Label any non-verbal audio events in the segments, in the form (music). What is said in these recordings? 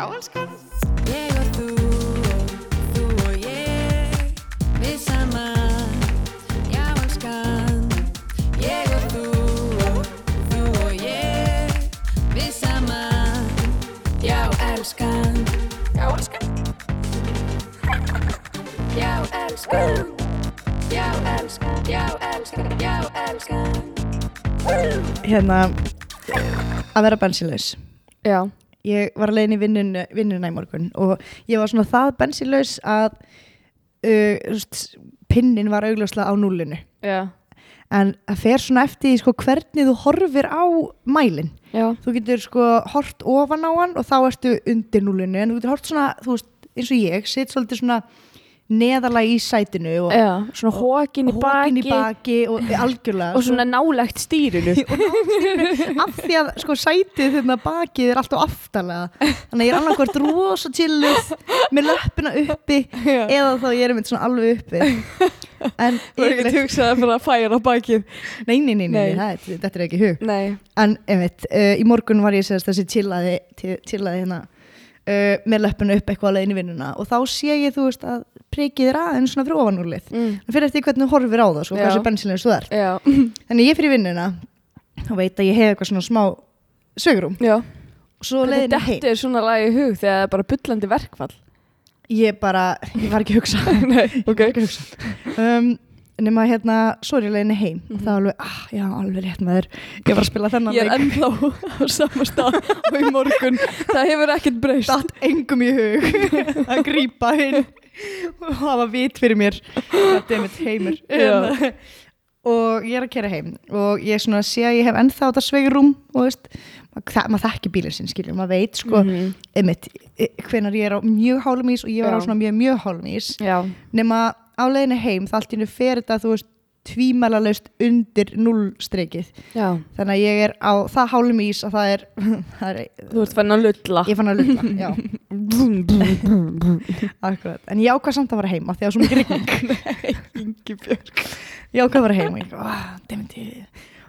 Já, elskan. Ég og þú og þú og ég Við saman Já, elskan. Ég og þú og þú og ég Við saman Já, elskan. Já, elskan. Já, elskan. Já, elskan. Já, elskan. Já, elskan. Hérna, að vera bensinlaus. Já, Ég var að leiðin í vinnun, vinnuna í morgun og ég var svona það bensinlaus að uh, pinnin var augljóslega á núlinu. já, En það fer svona eftir sko, hvernig þú horfir á mælinn. Þú getur sko hort ofan á hann og þá ertu undir núlinu en þú getur hort svona, þú veist, eins og ég, sitt svolítið svona neðalega í sætinu og Já, svona hókin í baki, baki og (laughs) algjörlega og svona nálegt (laughs) stýrinu. Af því að sko sætið þarna bakið er alltaf aftalega þannig að ég er annarkvort rosa chilluð með löppina uppi Já. eða þá ég er mynd svona alveg uppi. En (laughs) Þú er ekki hugsað að fara að færa bakið. Nei, nei, nei, nei. Það, þetta er ekki hug. Nei, en einmitt, uh, í morgun var ég sérst þessi chillaði, chillaði hérna uh, með löppina upp eitthvað alveg inn í vinnuna. Og þá sé ég þú veist að prikið er aðeins svona fyrir ofanúlið mm. það fyrir eftir hvernig þú horfir á það svo, Já. hvað sem bensinlega svo er já, (clears throat) þannig ég fyrir vinnuna og veit að ég hef eitthvað svona smá sögurum Þetta dettur svona lagi hug þegar það er bara bullandi verkfall? Ég bara, ég var ekki að hugsa. (laughs) Nei, ok. um, nema hérna, svo er ég leiðinni heim. Og Mhm. það er alveg, ah, já, alveg rétt maður ég var að spila þennan Ég er ennþá á sama stað og í morgun. Það hefur ekkert breyst. Datt engum í hug (laughs) að grípa hinn og hafa vit fyrir mér. Þetta er mitt heimur. (laughs) Já. og ég er að kera heim. Og ég svona sé að ég hef ennþá þetta sveigrúm og veist, það, maður þekki bílinn sinn skiljum, maður veit sko. Mhm. einmitt, hvenar ég er á mjög hálum ís og ég var á Já. svona mjög mjög hálum ís. Já, nema á leiðinni heim það allt í hennu fer þetta þú veist tvímælalaust undir nullstreikið þannig að ég er á það hálum ís að það er, (laughs) það er Þú ert fann að lulla. Ég fann að lulla já, (laughs) akkurat. En ég ákvað samt að fara heima því að það var svo mikið (laughs) Björg ég ákvað að fara heim og ég dementi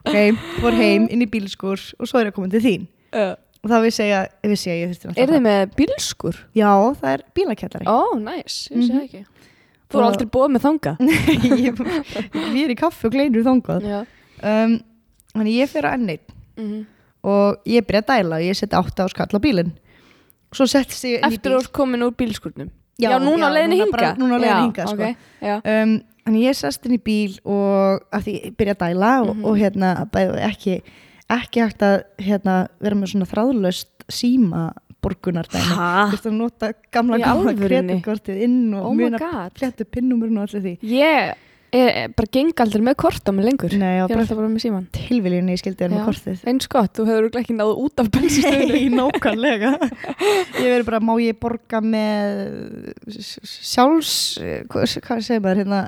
ok, fór heim inn í bílskur og svo er ég komin til þín. Uh, og það vissi ég að, vissi ég, að þurfti Er þið með bílskur? já, það er bílakjallari. Ó, næs, ég sé Mhm. ekki Þú er aldrei búið með þanga ég, ég er í kaffi og gleinur þangað Já um, þannig ég fyrir að ennið Mhm. og ég byrja að dæla og ég seti átta á skall á bílinn Eftir að þú komin úr bílskurnum Já, núna á leiðinni núna hinga núna Já, hingað, sko. ok, já. um, þannig ég sest inn í bíl og ég byrja að dæla og, Mhm. og hérna ekki ekki hægt að hérna, vera með svona þráðlöst síma borgunar dæmi Ha? þú veist að nota gamla alvörinni? kreditkortið inn og Oh muna fléttu pinnumurinn og allir því. Ég er bara geng aldrei með kort á mig lengur. Nei, Ég er alltaf bara með síman tilviljunni ég skildi þér með kortið. Eins gott, þú hefur ekki náðu út af (laughs) bensinstöðinu Nei, nákvæmlega. Ég verður bara, má ég borga með sjálfs hvað, hvað segir maður hérna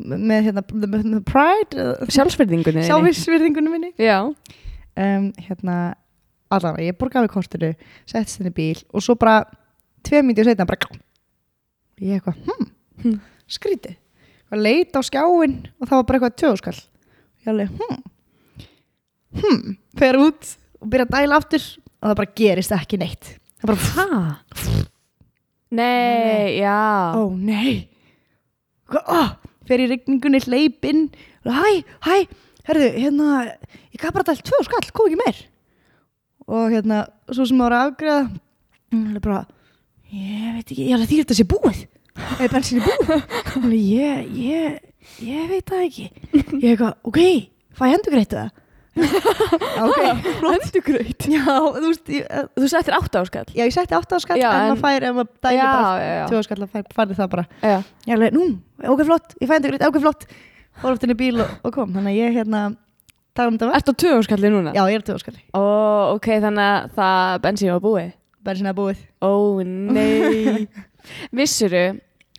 með hérna, með, með pride? Sjálfsverðingunni þinni. sjálfisvirðingunum minni. Já, um, hérna, allavega, ég borgaði kortinu settist inn í bíl og svo bara tvei mítið setna bara ég eitthvað, hm, Hm. skrítið. Og leit á skjáin og það var bara eitthvað tjóðskall. Ég alveg, hm hm, fer út og byrja að dæla aftur og það bara gerist ekki neitt. Það bara, Hæ? Nei, já. Ó nei. Ó, fer í rigningunni hleypinn hæ, hæ, herðu, hérna ég gaf bara dælt tvö skall, kom ekki meir og hérna svo sem ára afgreða hún er bara, ég veit ekki, ég er að því þetta sé búið. Er bensinni búið. Hún alveg, ég, ég, ég veit það ekki. Ég eitthvað, ok, fæ ég endur greitt það ok, (laughs) flott. Endurgröyt já, þú veist, ég, Þú settir átta á skall? Já, ég setti átt á skall Já, en en- maður fær, ef maður dælir Já, bara já, já. tvö skall, þá færði það bara. Já, ég alveg, nú, ok, flott, ég fæ endur greitt, ok, flott. Fór oft inn í bíl og, og kom. Þannig að ég hérna, tala um þetta Ertu á tvö á skalli núna? já, ég er tvö skall, Ó, ok, þannig að það bensín var búið. Bensinna búið. Ó, nei. (laughs) Vissuru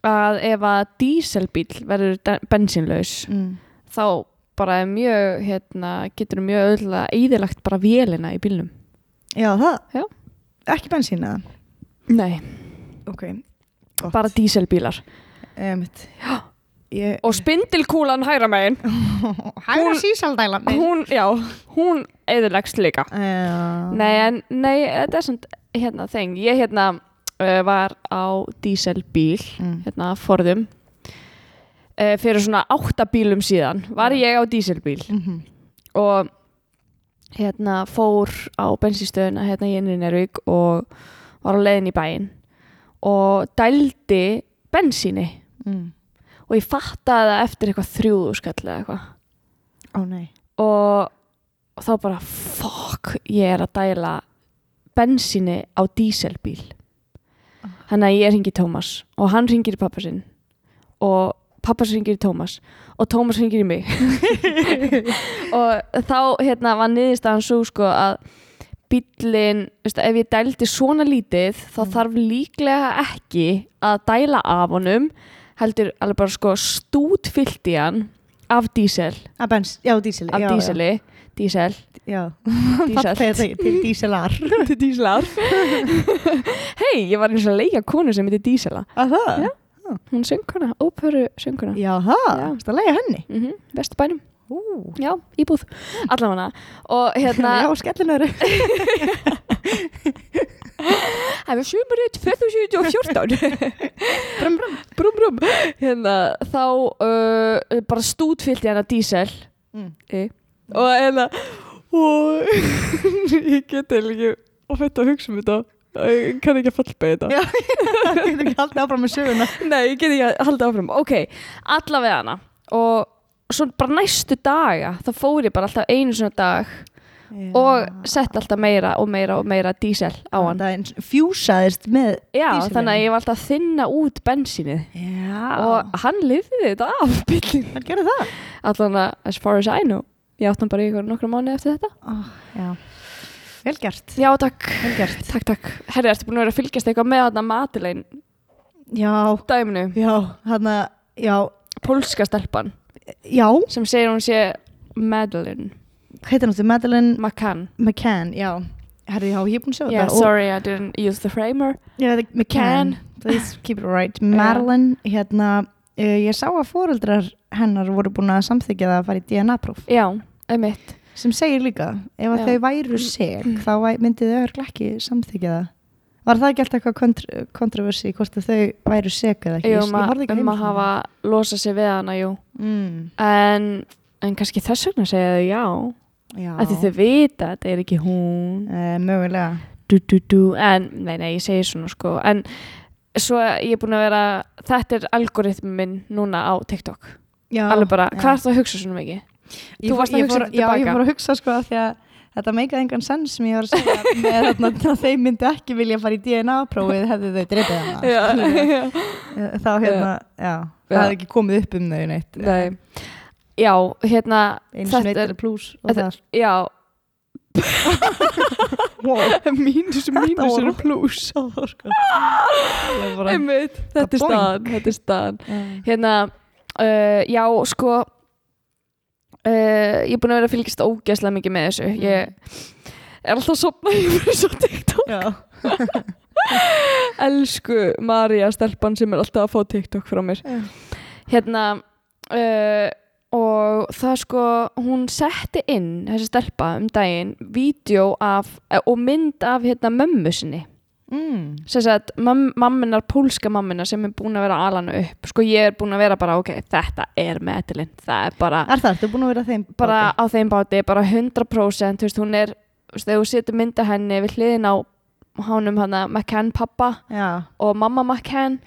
að ef að díselbíl verður bensínlaus mm. þá bara er mjög, hérna, getur mjög öðla eðilagt bara vélina í bílnum? Já, það, Já. ekki bensin eða? Nei, ok, gott. bara díselbílar Einmitt. Ég, Og spindilkúlan hægra megin (laughs) hægra hún- sísaldælan hún, já, hún eðilegst líka já. Nei, en, nei, þetta er samt hérna þeng, ég hérna uh, var á díselbíl Mm. hérna forðum uh, fyrir svona átta bílum síðan var ég á díselbíl Mhm. og hérna fór á bensinstöðuna hérna í Innrinervík og var á leiðin í bæinn og dældi bensíni Mm. Og ég fattaði það eftir eitthvað þrjúðu skall eða eitthvað. Nei. Og, og þá bara fuck, ég er að dæla bensíni á díselbíl þannig að ég ringi Tómas og hann ringir í pappa sinn. Og pappa sinn ringir í Tómas og Tómas ringir í mig. (laughs) Og þá hérna var niðurstaðan svo sko að bíllinn, veist, ef ég dældi svona lítið þá þarf líklega ekki að dæla af honum heldur alveg bara sko stútfyllt í hann af dísel. Að bens, já, dísel af já, díseli, dísel. Já, (laughs) Dísel. Pappa þetta til díselar. (laughs) Til díslar (laughs) hei, ég var eins og að leika konu sem heitir dísela. Að það? Já. hún sönguna, óperu sönguna Já, það, Já. það leiði henni? Mm -hmm, bestu bænum, Ú. já, íbúð allavega og hérna Já, skellinöru (laughs) það er sumarið 2014 Brum, brum. Brum brum. Hérna, þá uh, bara stútfyllt ég hana dísel. Mm. e. og hérna og (laughs) ég get ekki og þetta að hugsa um þetta. Ég kann ekki að fallbeða þetta. Það (laughs) getur ekki haldið áfram með söguna. Nei, ég get ekki að halda áfram. Ok, allavega hana. Og svo bara næstu daga þá fór ég bara alltaf einu svona dag og sett alltaf meira og meira og meira dísel á hann. fjúsaðist með Já, dísilinn. þannig að ég var alltaf að þinna út bensínið. Já. Og hann lifði þetta af (laughs) bílinn Hann gerði það? Allan að as far as I know. Ég átt hann bara í nokkra mánu eftir þetta. Oh, Já. Vel gert. Já, takk, Vel gert. Takk, takk. Herri, ertu búin að vera að fylgjast eitthvað með þarna matilein Já, dæminu, já, hann að Já, pólska stelpan. Já. Sem segir hún sé Madeline heitir hann þetta? Madeleine McCann. McCann, já. Herri, já, ég er búin að sjá Yeah, þetta. Sorry I didn't use the framer. Er McCann. Please keep it right. (laughs) Madeline, hérna uh, Ég sá að fóreldrar hennar voru búin að samþykja það að fara í DNA-próf Já, einmitt. Sem segir líka, ef að Já. þau væru seg þá væ- myndi þau örglega ekki samþykja það. Var það ekki alltaf eitthvað kontr kontroversi hvort þau væru seg eða ekki? Jú, um, að- hafa losa sig við hana, jú. Mm. en, en kannski þess vegna segja þau Já, að því þau vita að þetta er ekki hún uh, mögulega du, du, du. en, nei, nei, ég segi svona sko en svo ég er búin að vera þetta er algoritmi minn núna á TikTok já, alveg bara, já. hvað er það að hugsa svona mikið? Þú varst að hugsa þetta Já, ég tilbaka. fór að hugsa sko af því að þetta meikaði engan sens sem ég var að segja með (laughs) þarna að þeir myndu ekki vilja fara í DNA-prófið hefðu þau dreipið hana já, Eh, (laughs) þá hérna, já, það Já. hefði ekki komið upp um þau neitt nei já, hérna einu þetta sem er- pluss og (laughs) það já, mínus og mínus eru pluss. Ég Einmitt, þetta er staðan þetta er staðan. Hérna, uh, já sko uh, ég er búin að vera að fylgjast ógeðslega mikið með þessu. Ég er alltaf að sopna í fyrir svo TikTok. (laughs) Elsku Marja stelpan sem er alltaf að fá TikTok frá mér. Hérna uh, og það sko hún setti inn þessi stelpa um daginn vídeo af eh, og mynd af hérna mömmu sinni. Mm. sem sagt mam mamminar, pólska mamminar sem er búin að vera alana upp. Sko ég er búin að vera bara ok, þetta er metilinn, það er bara Er það, að þeim bara á þeim báti, bara 100% þú veist, hún er, þegar þú setur mynda henni við hliðin á hánum hana McCann pappa Já, og mamma McCann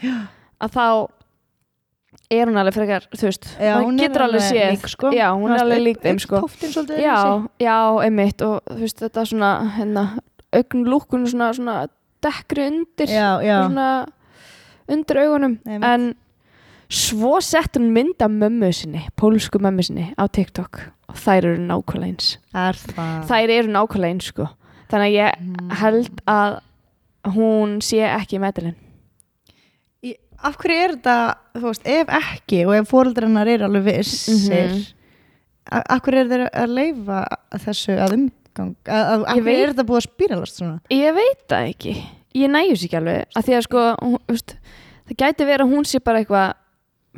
að þá er hún alveg frekar, þú veist Já, hún getur alveg séð. lík, sko. já, hún er alveg lík þeim sko. já, já, einmitt og þú veist, þetta svona, hérna augn lúkun svona, svona dekkri undir Já, svona undir augunum. Einmitt. en svo sett hún mynd af mömmu sinni, pólsku mömmu sinni á TikTok. Og þær eru nákvæmlega eins. Er það? Þær eru nákvæmlega eins sko. Þannig að ég Mm. held að hún sé ekki Í- Af hverju er þetta, þú veist, ef ekki og ef fóreldrannar er alveg vissir Mhm. a- af hverju er þeir að leifa þessu að umgang að, að, af hverju er þetta búið að spýralast svona? Ég veit það ekki. Ég næjus ekki alveg að því að sko hún, veist, það gæti verið að hún sé bara eitthvað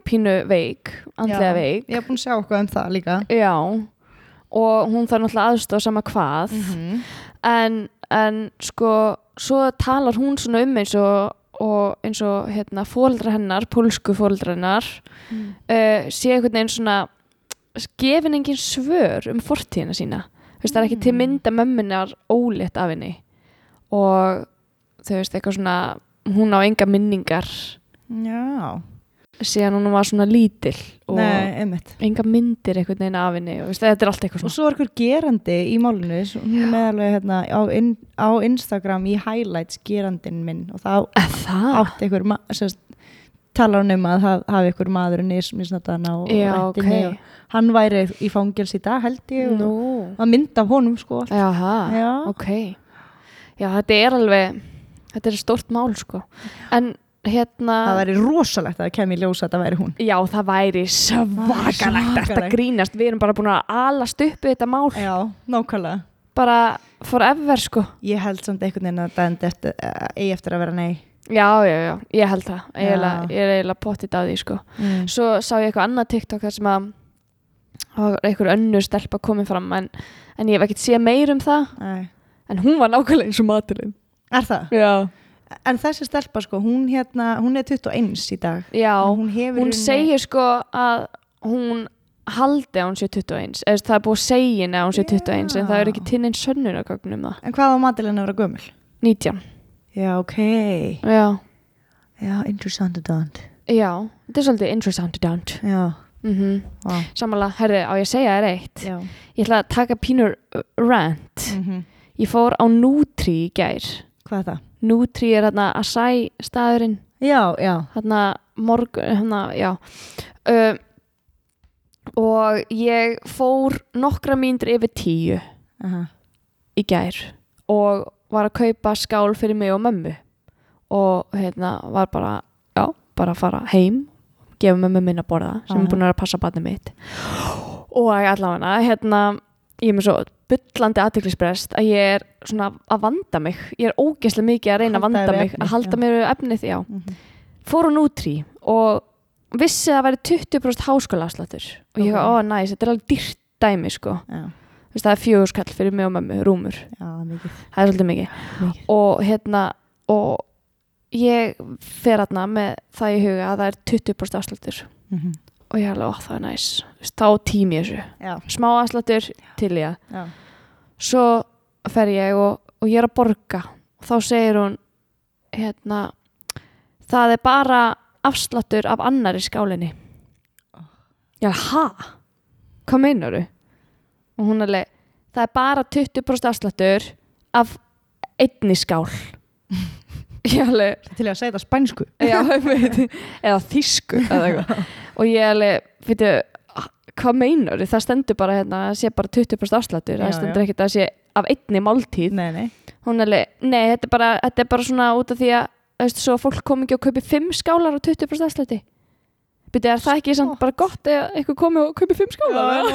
pínu veik, andlega Já, veik. Ég hef búin að sjá eitthvað um það líka. Já. Og hún þarf náttúrulega aðstofa sama hvað. -hmm. en en sko svo talar hún svona um eins og, og eins og hérna fóreldra hennar, pólsku fóreldra hennar Mm. uh, sé einhvern veginn svona gefin engin svör um fortíðina sína. Veist, það er ekki til mynda mömmunar ólétt af henni. Og þau veist eitthvað svona hún á enga minningar. Já, síðan hún var svona lítil og enga myndir einhvern veginn af henni og þetta er allt eitthvað Og svona. svo er eitthvað gerandi í er meðalveg hérna á, in, á Instagram í highlights gerandin minn og þá átti einhver talar hún um að hafi einhver maður misnataðan á Já, ok. rættinni og hann væri í fangils í dag held ég og Nú, að mynda af honum sko. Jaha, Já. ok. Já, þetta er alveg þetta er stórt mál sko. En hérna það væri rosalegt að það kemur í ljós að það væri hún. Já, það væri svakalegt Þetta grínast, við erum bara búin að alast upp við þetta mál. Já, nákvæmlega. Bara forever sko. Ég held samt einhvern veginn að það endi eftir, eigi eftir að vera nei. Já, já, já, ég held það. Ég er eiginlega pottit á því sko. Mm. Svo sá ég eitthvað annað TikTok sem að það var einhver önnur stelpa komið fram en, en ég hef ekkert séð meir um það. Nei. en hún var nákvæmlega eins og maturinn. Er það? Já, En þessi stelpa sko, hún hérna, hún er 21 í dag. Já Og hún hún segir sko að hún haldi að hún sé 21 eða það er búið að segja henni að hún sé 21 en Já. það er ekki til neinn sönnunagögn um það. En hvað á Madeleine að vera gömul? 19, Já, ok. Já, Já, interessant og dant já þetta er svolítið interessant dant Já, mm vá. Samanlega, herði, á ég að segja þér eitt? Já. Ég ætla að taka pínur uh, rant. Mm ég fór á Nutri í gær Hvað er það? Nutri er hérna Asai staðurinn. Já, já. Hérna morgun hérna, já. Uh, og ég fór nokkra mínútur yfir tíu Aha. í gær og var að kaupa skál fyrir mig og mömmu. Og hérna var bara já, bara að fara heim gefa mömmu minn að borða sem er búin að passa barnið mitt. Og allavega hérna ég er með svo bullandi aðtiklisbrest að ég er svona að vanda mig. Ég er ógeðslega mikið að reyna að Halda vanda við mig efnið, að halda mér efnið, já. Mhm. fór á Nutri og vissi að það væri 20% háskóla afsláttur og ég var, ó næs, þetta er alveg dýrt dæmi sko, veist, það er fjögur skall fyrir mig og mömmu, rúmur. Já, það er svolítið mikið. Mikið. og hérna og ég fer hérna með það í huga að það er 20% afsláttur. Mhm. og ég alveg, ó það er næs Þú þá tími þessu, Já, smá afsláttur til ég, já. Svo fer ég og, og ég er að borga. Og þá segir hún hérna það er bara afsláttur af annari skálinni. Ég er, ha? hvað meinar og hún er alveg það er bara 20% afsláttur af einni skál. (laughs) Ég alveg Til að segja þetta spænsku? Já, eða þýsku eða (laughs) og ég alveg, veitu hvað meinar það stendur bara hérna að sé bara 20% afsláttur. Já, það stendur já. ekkert að sé af einni máltíð. Nei, nei. Hún er alveg, nei, þetta er bara, þetta er bara svona út af því að, þú veist, svo fólk kom ekki og kaupi 5 skálar á 20% afslætti. Byrju, er það ekki samt bara gott ef eitthvað komi og kaupi 5 skálar?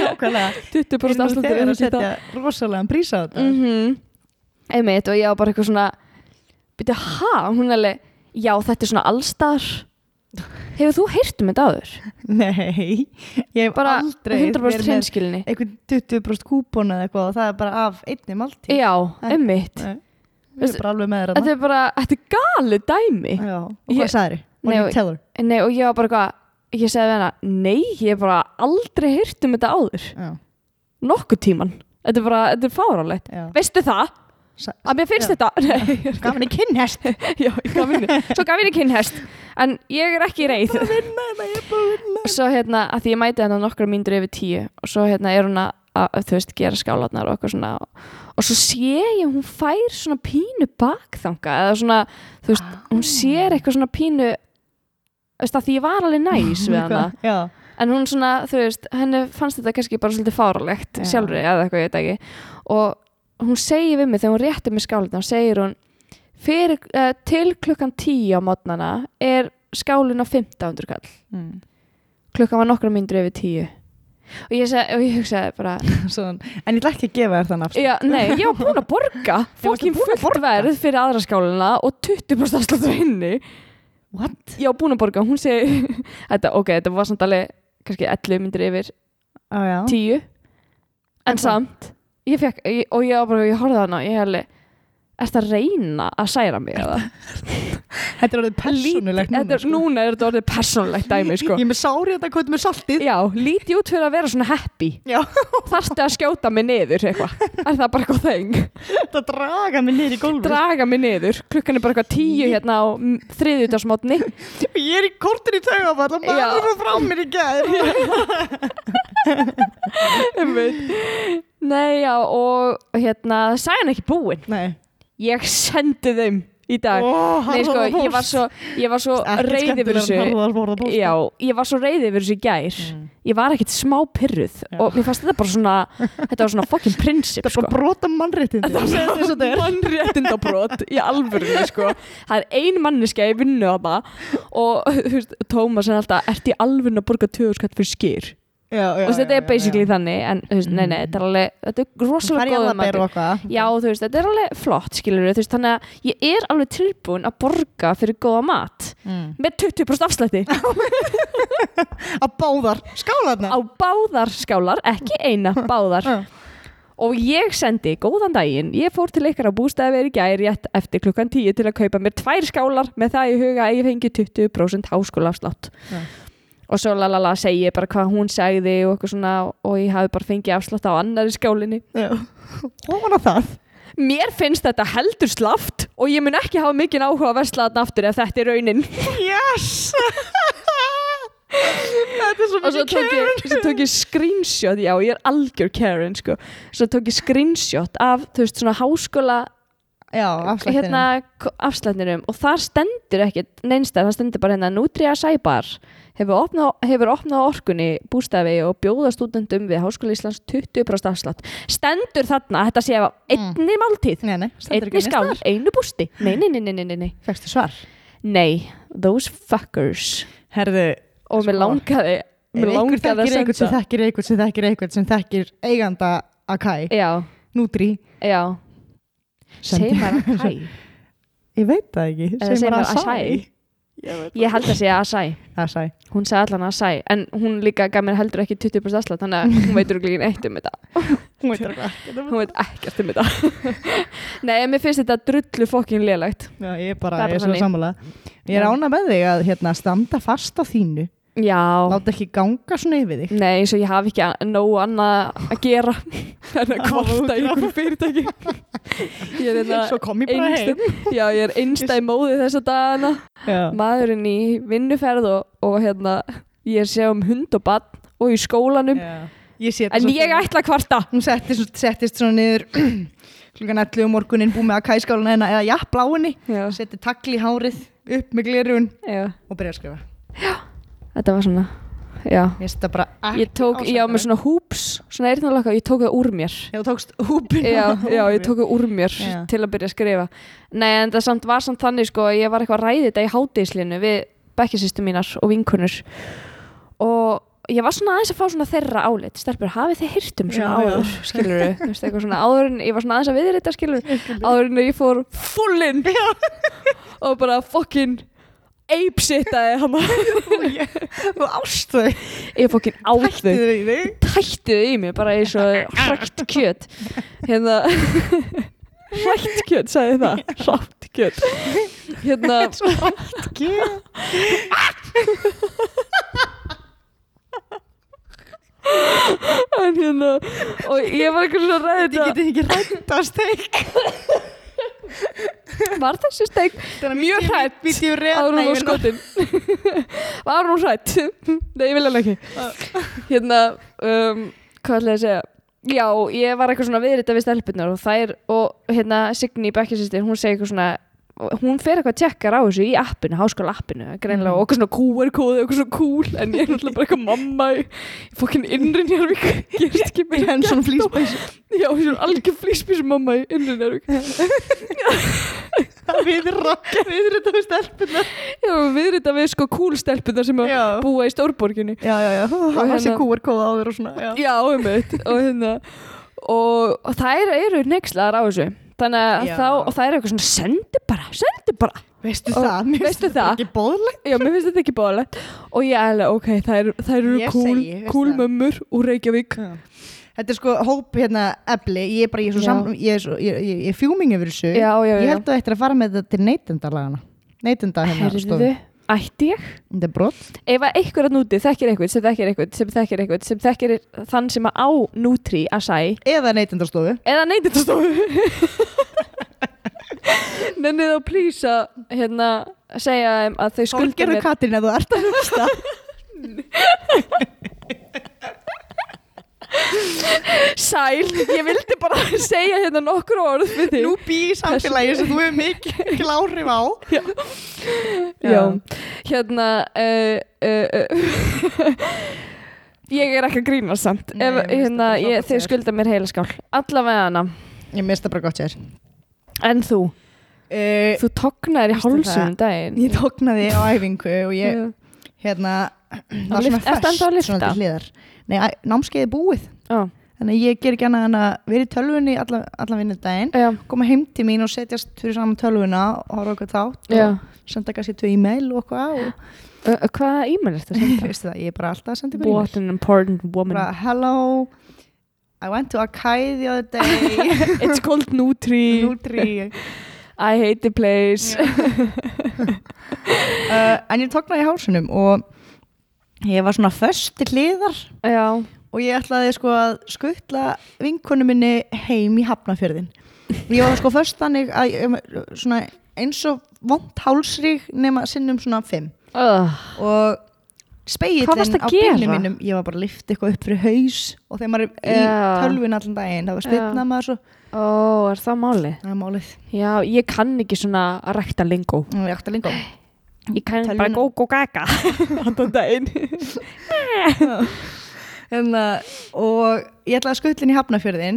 Nákvæmlega. (laughs) 20% afslætti Þegar að setja rosalega prísa á þetta. Mm einmitt og ég var bara eitthvað svona byrju, ha, hún er alveg já, þetta er svona allstar hefur þú heyrt um þetta áður? Nei, ég hef bara aldrei 100% verið með hreinskilni. einhvern 20% kúpon eða eitthvað og það er bara af einni máltíð já, þér þetta er bara, þetta er gali dæmi. Já, og hvað þér? What Nei, og-? Nei, og ég var bara eitthvað ég segði hana, nei, ég hef bara aldrei heyrt um þetta áður. Já, nokkuð tíman, þetta er bara, þetta er fárálegt já. Veistu það, að mér finnst Já. þetta (laughs) (laughs) Gaf henni kinnhest. Já, ég gaf henni svo gaf henni kynhest, en ég er ekki reið. Vinna, það er bara að vinna. Svo hérna, að því ég mæti hérna nokkra mínútur yfir tíu og svo hérna er hún að, að þú veist, gera skálatnar og eitthvað svona og svo sé ég, hún fær svona pínu bakþanga, eða svona þú veist, hún sér eitthvað svona pínu þú veist, að því ég var alveg næs við hana. (laughs) Já, en hún svona, þú veist, henni fannst þetta kannski bara svolítið fáralegt Já. sjálfri eða eitthvað, ég veit ekki. Og hún segir við mig þegar hún réttir mig skálina þá segir hún fyrir, uh, til klukkan 10 á mótnana er skálin á 1500 kall. Mm. klukkan var nokkra myndur yfir 10 og ég, seg, og ég hugsaði bara (laughs) Svona, En ég ætla ekki að gefa þér þann afslut já, nei, ég var búin að borga (laughs) fokkin fullt verð fyrir aðra skálina og 20% afsláttur á hinni What? var búin að borga, hún segi (laughs) þetta, ok, þetta var samt alveg kannski 11 myndir yfir já. 10 en En samt, ég fekk, ég, og ég, ég horfði á hana ég hefði Ertu að reyna að særa mig eða? Þetta er orðið persónulegt Þetta núna er, núna er þetta orðið persónulegt dæmi sko. Ég er með sári þetta hvað með saltið? Já, líti út fyrir að vera svona happy. Já, Þarftu að skjóta mig niður eitthvað? Er það bara eitthvað þeng? þetta draga mig niður í gólfið. Draga mig niður. Klukkan er bara eitthvað tíu hérna á þriðjúdagsmótni Ég er í kortin í taugafall og maður er frá mér í gæð (laughs) Nei, já, og hérna Sæðan ekki búin Nei Ég sendi þeim í dag Ó, Nei, sko, ég var svo, ég var svo Ekkert reyði fyrir þessu. Já, ég var svo reyði fyrir þessu í gær Mm. Ég var ekkit smá pyrruð Já. Og mér fannst þetta bara svona Þetta var svona fucking prinsip Þetta er bara brota að þetta er. mannréttindabrót í alvörunni sko. það er ein manneska í vinnu að það og Tómas er alltaf ert í alvörunni að borga 2000 skatt fyrir skýr Já, já, og þetta er basically þannig en þú veist, nei, nei, þetta er alveg þetta er rosalega góða matur já, þú veist, þetta er alveg flott, skilur þú veist, þannig að ég er alveg tilbúin að borga fyrir góða mat Mm. með 20% afslætti. (laughs) Að báðar Skálarna á báðar skálar, ekki eina, (laughs) báðar. Og ég sendi góðan daginn, ég fór til ykkar á bústæði í gær rétt eftir klukkan 10 til að kaupa mér tvær skálar með það í huga að ég fengi 20% háskólaafslátt. Já. Og svo lalala segi ég bara hvað hún sagði og eitthvað svona og ég hafi bara fengið afslátt á annari skálinni Já. Hún var það. Mér finnst þetta heldur slaft og ég mun ekki hafa mikið áhuga að versla þetta aftur ef þetta er raunin. Yes! Þetta er svo og mikið tók, ég, svo tók ég screenshot já ég er algjör Karen sko. Svo tók ég screenshot af þú veist svona háskóla Já, afslættinum. hérna afslættinum. Og þar stendur ekkert neinstæð, það stendur bara hérna Nutria Sæbar hefur opnað, hefur opnað orkunni bústafi og bjóða stúdendum við Háskóla Íslands 20% afslátt. Stendur þarna, að þetta sé af einni máltíð. Nei, nei, einni skál, einu bústi. Nei, nei, nei, nei, nei, Fækstu svar? Nei those fuckers. Herðu, og mér langaði mér langaði að einhvern sem senda þekkir einhvern sem þekkir einhvern sem þekkir eiganda Akai, já, Nutri já, maður að hæ (laughs) Ég veit það ekki. Eða Segir segir Ég ég held að segja Asai. Asai. Hún sagði allan Asai en hún líka gaf mér heldur ekki 20% afslátt þannig að hún veitur ekki eitt um þetta. (laughs) Hún veit það ekki hún veit ekkert um þetta. (laughs) Nei, en mér finnst þetta drullu fokkin lélegt. Já, ég er bara, er ég er bara svo sammála. Ég er Já. ána með þig að hérna, standa fast á þínu já, Láta ekki ganga svona yfir þig. Nei, eins og ég hafi ekki nógu annað að gera (laughs) en að kvarta í einhverju fyrirtæki. Ég er þetta Svo kom ég bara heim. já, ég er einstæð móði þessa dagana. Já, maðurinn í vinnuferð og, og hérna ég er séð um hund og bann og í skólanum. Já. Ég en ég ætla að kvarta. Hún settist, settist svona niður (clears throat) klukkan 11 um morgunin búið með að kæskáluna hennar eða já, setti tagli í hárið upp með glerun já, og byrja að skrifa þetta var svona já Ég ekki Ég tók, já, með svona húps, svona eyrnalokka, ég tók það úr mér. Já, tókst húpin Já, já, ég tók það úr mér Já. til að byrja að skrifa. Nei, en það samt, var samt þannig, sko, ég var eitthvað að ræði þetta í háteislinu við bekkjasýstu mínar og vinkunur. Og ég var svona aðeins að fá svona þeirra álit. Stelpur, hafið þið hýrt um svona áður, skilur þú? veist, eitthvað svona áður en, ég var svona aðeins að viðrita, skilur áður en ég fór fullin og bara fucking apeshitaði hann (laughs) Þú ást þau. Ég fokkin á þau. Hættu þau í þig. Tættuðu í mig bara eins og hrækt kjöt. Hérna (laughs) hrækt kjöt, sagði það. Hrækt kjöt. Hérna, (laughs) Svo hrætt ekki en hérna og ég var eitthvað svona ræðið Ég geti ekki rættast þeik var þessi steik? Mjög hrætt áður hún var skotin. (laughs) Var hún hrætt (laughs) nei, ég vil hann ekki. Hérna, um, hvað ætla ég að segja? Já, ég var eitthvað svona viðrita við stelpunar og þær, og hérna Signý Bekkjasistir, hún segi eitthvað svona hún fer eitthvað að tjekkar á þessu í appinu háskóla appinu, greinlega, Mhm. og eitthvað svona QR-kóði og eitthvað svona cool, en ég er náttúrulega bara eitthvað mamma fokkin innri njárvík gerst (laughs) ekki Í henn svona flýspæs já, svona algjör flýspísum mamma í innri njárvík Viðra (laughs) Viðrita við stelpunar já, viðrita við sko cool stelpunar sem að Já. búa í stórborginni. Já, já, já. Það hérna- sér kúarkóða áður og svona Já, Já, um eitt og hérna og, og þær eru nexlaðar á þessu þannig að þá, og það er eitthvað svona sendi bara, sendi bara. Veistu Og- það? Mér finnst þetta það? Ekki bóðlegt já, mér finnst þetta ekki báðalegt og ég er alveg, ok, þær, þær eru Ég cool, segi, veistu cool það? mömmur úr Reykjavík. Já. Þetta er sko hóp hérna efli, ég er bara, ég er svo, Já. sam, ég er, ég er fjúming yfir þessu Já, Ég held að þetta er að fara með þetta til neytendalagana Neytenda hérna ætti ég? Þetta er brot. Ef að einhver að núti þekkir eitthvað sem þekkir eitthvað sem þekkir eitthvað sem þekkir þann sem að á Nutri Asai Eða neytendastofu. Eða neytindastofu Nennið þá please að hérna segja þeim að þau skulda Hálgerðu mér. Katrín að þú ert að hlusta (laughs) Sæl, ég vildi bara segja hérna nokkur orð við þig. Nú bý í samfélagi sem þú hefur mikil, áhrif á. Já, hérna uh, uh, uh, Ég er ekki að grína samt. Nei, Ef, hérna, ég, þér. skulda mér heila skál. Allavega hana. Ég mista bara gott sér En þú, þú tognaðir í hálsum það? daginn. Ég tóknaði á æfingu og ég Já. hérna var lyft- svona hliðar. Nei, námskeiði búið. Já, Þannig að ég ger ekki annað en að vera í tölvunni allan, allan vinnudaginn koma heim til mín og setjast fyrir saman tölvuna og horfa okkur þátt já. og senda kannski tvö e-mail og eitthvað Uh, Hvaða e-mail er þetta senda? (laughs) veistu það, ég er bara alltaf að senda ykkur What e-mail. an important woman. Bara hello I went to Akai the other day. (laughs) It's called Nutri. Nutri. I hate the place. Uh, (laughs) en ég tóknaði hálsunum og ég var svona föst til hliðar. Já, og ég ætlaði sko að skuttla vinkonu minni heim í Hafnafjörðin ég var sko föst þannig að ég- svona eins og vond hálsrík nema sinnum svona fimm. Uh, og Hvað speillin varstu á að gera? bílnum mínum ég var bara að lifta eitthvað upp fyrir haus. Og þegar maður er í Já. tölvun allan daginn það var styrna maður svo. Ó, er það máli? það er málið. Já, ég kann ekki svona að rækta lingó. Og ég ætti að lingó Ég kann Tölvuna- bara go go gaga Handan (laughs) daginn. (laughs) Hérna, og ég ætlaði að skuttla inn í Hafnafjörðin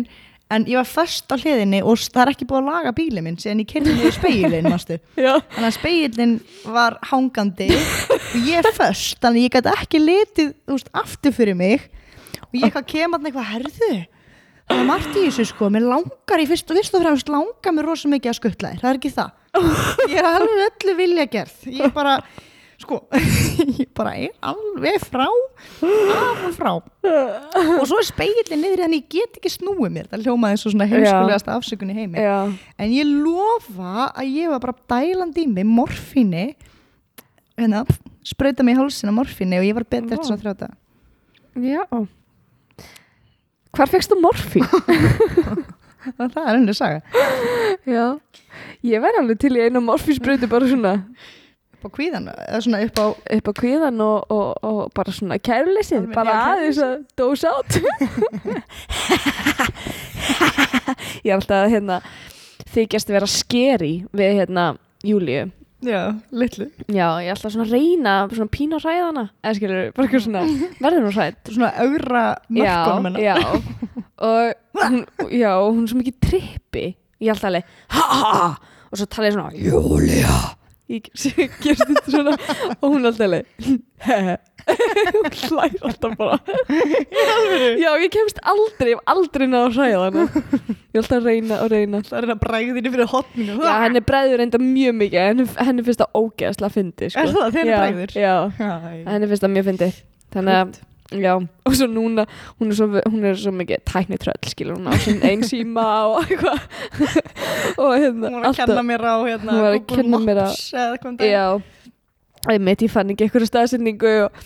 en ég var först á hliðinni og það er ekki búið að laga bílinn minn síðan ég kyrði niður speilin (laughs) þannig að speilin var hangandi og ég först þannig að ég gæti ekki litið þú veist, aftur fyrir mig. Og ég kem að eitthvað herðu það er margt í þessu sko, mér langar í fyrst og fyrst og fremst langar mér rosa mikið að skuttla þér, það er ekki það (laughs) ég er alveg öllu vilja gerð ég er bara, sko (laughs) ég bara er alveg frá af og frá. Og svo er speilin niður en ég get ekki snúið mér. Það hljómaði eins og svona heimskulegasta afsökun í heimi. Já. En ég lofa að ég var bara dælandi í mig morfíni hérna, sprauta mig í hálsina morfíni og ég var betur eftir svona þrjóta Já. Hvar fegst þú morfín? (laughs) (laughs) það er henni saga. Já. Ég væri alveg til í einu morfínsbröðu bara svona. Upp á kvíðan, eða svona upp á upp á kvíðan og, og, og bara svona kæruleysið, Alveg, bara aðeins að dósa átt (laughs) Ég er alltaf að hérna þykjast vera skeri við hérna Júlíu. Já, litlu. Já, ég alltaf svona að reyna svona pína ræðana, eða skilur, bara svona (laughs) verður nú hrætt svona augra mörkunum hennar. já, já og hún, já, hún er svo mikið trippi ég alltaf alveg ha ha og svo tala ég svona Júlia ég gerst þetta svona. Og hún alltaf alveg he (laughs) hún hlær alltaf bara. Já, ég kemst aldrei ég hef aldrei náða að hræða hana. Ég alltaf að reyna og reyna. Það er að bræðinni fyrir hotninu já, henni bregður reynda mjög mikið. Henni, henni finnst það ógeðslega fyndi sko. Er það? Þér Já, bregður? já, já, henni finnst það mjög fyndi þannig að Já, og svo núna, hún er svo, hún er svo mikið tæknitröll, skilur hún á sinn (laughs) einn síma og eitthvað. Og hérna, hún var að kenna mér á hérna, Google Maps eða hvað um. Já, ég meit, ég fann ekki eitthvað staðsendingu og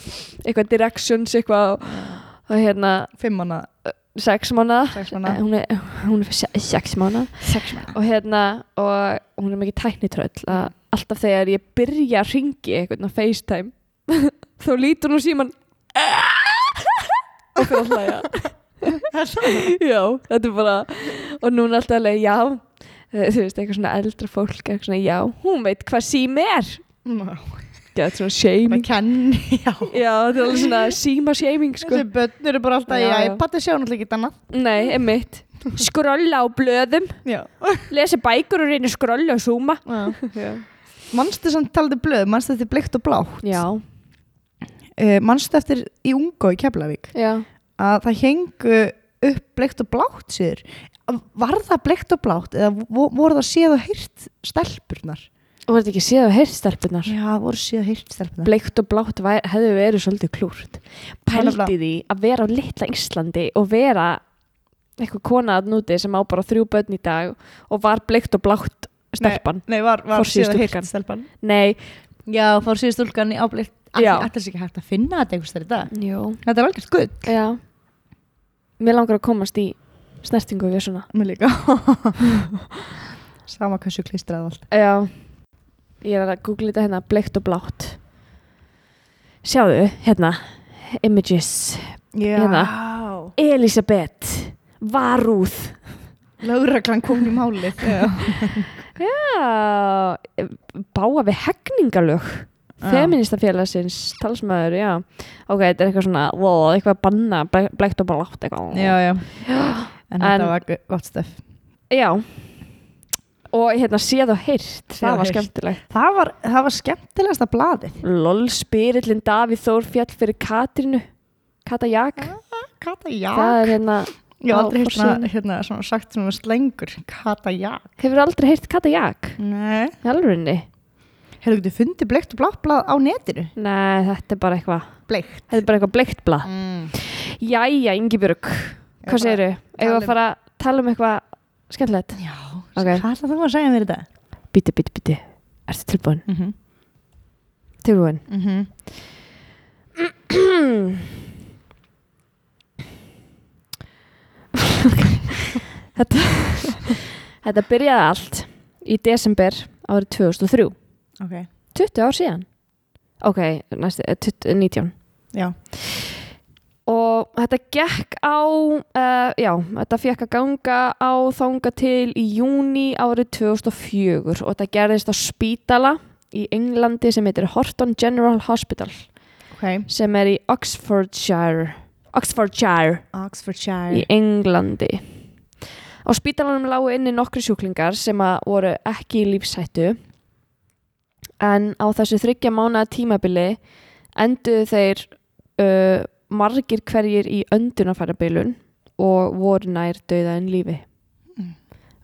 eitthvað directions eitthvað og, hérna, fimm manna, sex manna hún er, hún er se- sex manna og hérna, og hún er mikið tæknitröll að alltaf þegar ég byrja að ringi eitthvað FaceTime (laughs) þá lítur hún síman og fyrir að hlæja. (laughs) Já, þetta er bara og núna alltaf alveg, já. Eh, þú veist, eitthvað svona eldra fólk eitthvað svona, já, hún veit hvað sími er. Gæt svona Bara shaming kenni, já. Já, þetta er alveg svona síma shaming sko. Þessi börn eru bara alltaf Já, já. iPad sjá náttúrulega ekki annað nei, emitt skrolla á blöðum. Lesa bækur og reyna skrolla og zooma já, Manstu samt taldi blöð, manstu eftir blikt og blátt? Já, uh, Manstu eftir í Ungó í Keflavík? Já. að það hengu upp blikt og blátt sér Var það blikt og blátt eða vo- voru það séð og hýrt stelpurnar? og var þetta ekki séð á heyrðstelpunar Já, voru séð og hýrt stelpurnar. Bleikt og blátt hefði verið svolítið klúrt. Pældi því að vera á litla Íslandi og vera eitthvað kona að núti sem á bara þrjú börn í dag og var bleikt og blátt stelpan Nei, var, var Forsíðu síðan stúlkan. hirt stelpan. Nei, Já, fór síðan stúlkan í áblikt Ætla sér ekki hægt að finna þetta einhvers þar í dag. Jú. Þetta er algjört gull. Já. Mér langar að komast í snertingu við svona. Mér líka. (laughs) Sama hversu klistrað allt. Já. Ég er að googla þetta hérna bleikt og blátt. Sjáðu, hérna Images. Já. Hérna. Elisabeth Varúð Lögreglan kom í málið. Já, (laughs) Já Báa við hegningalög. Feministafélagsins talsmaður, já. Ok, þetta er eitthvað svona wow, eitthvað að banna, bleikt og blátt eitthvað. Já, já. En, (gasps) En- þetta var gott stöf Já. Og hérna séð og heyrt. Það var skemmtilegt. Það var, það var skemmtilegasta blaðið. LOL spyrillin Davíð Þór fjall fyrir Katrínu. Kata Jak. Kata já Það er hérna Ég hef aldrei forsíðunni. hérna, svona sagt svona slengur Kata já Hefur aldrei heyrt Kata Jak? Nei. Í alvörinni Hefur þú fundið bleikt og blátt blað á netinu? Nei, þetta er bara eitthvað Bleikt Þetta er bara eitthvað bleikt blað mm. Jæja, Ingibjörg Hvað? Eigum við tala að fara að tala um eitthvað skemmtilegt? Já, Ok. hvað er það þú að segja mér þetta? Bíti, bíti, bíti Ertu tilbúin? Mm -hmm. Tilbúin Mm -hmm. Þetta (laughs) Þetta byrjaði allt í desember árið 2003 Ok, 20 ár síðan. Ok, næstu, eh, 20 19 já. Og þetta gekk á uh, já, þetta fekk að ganga á þanga til í júni árið 2004 og þetta gerðist á spítala í Englandi sem heitir Horton General Hospital Ok, sem er í Oxfordshire Oxfordshire. Oxfordshire. Í Englandi. Á spítalanum lágu inni nokkru sjúklingar sem voru ekki í lífshættu en á þessu þryggja mánaða tímabili enduðu þeir uh, margir hverjir í öndunafærabilun og voru nær döða en lífi. Mm.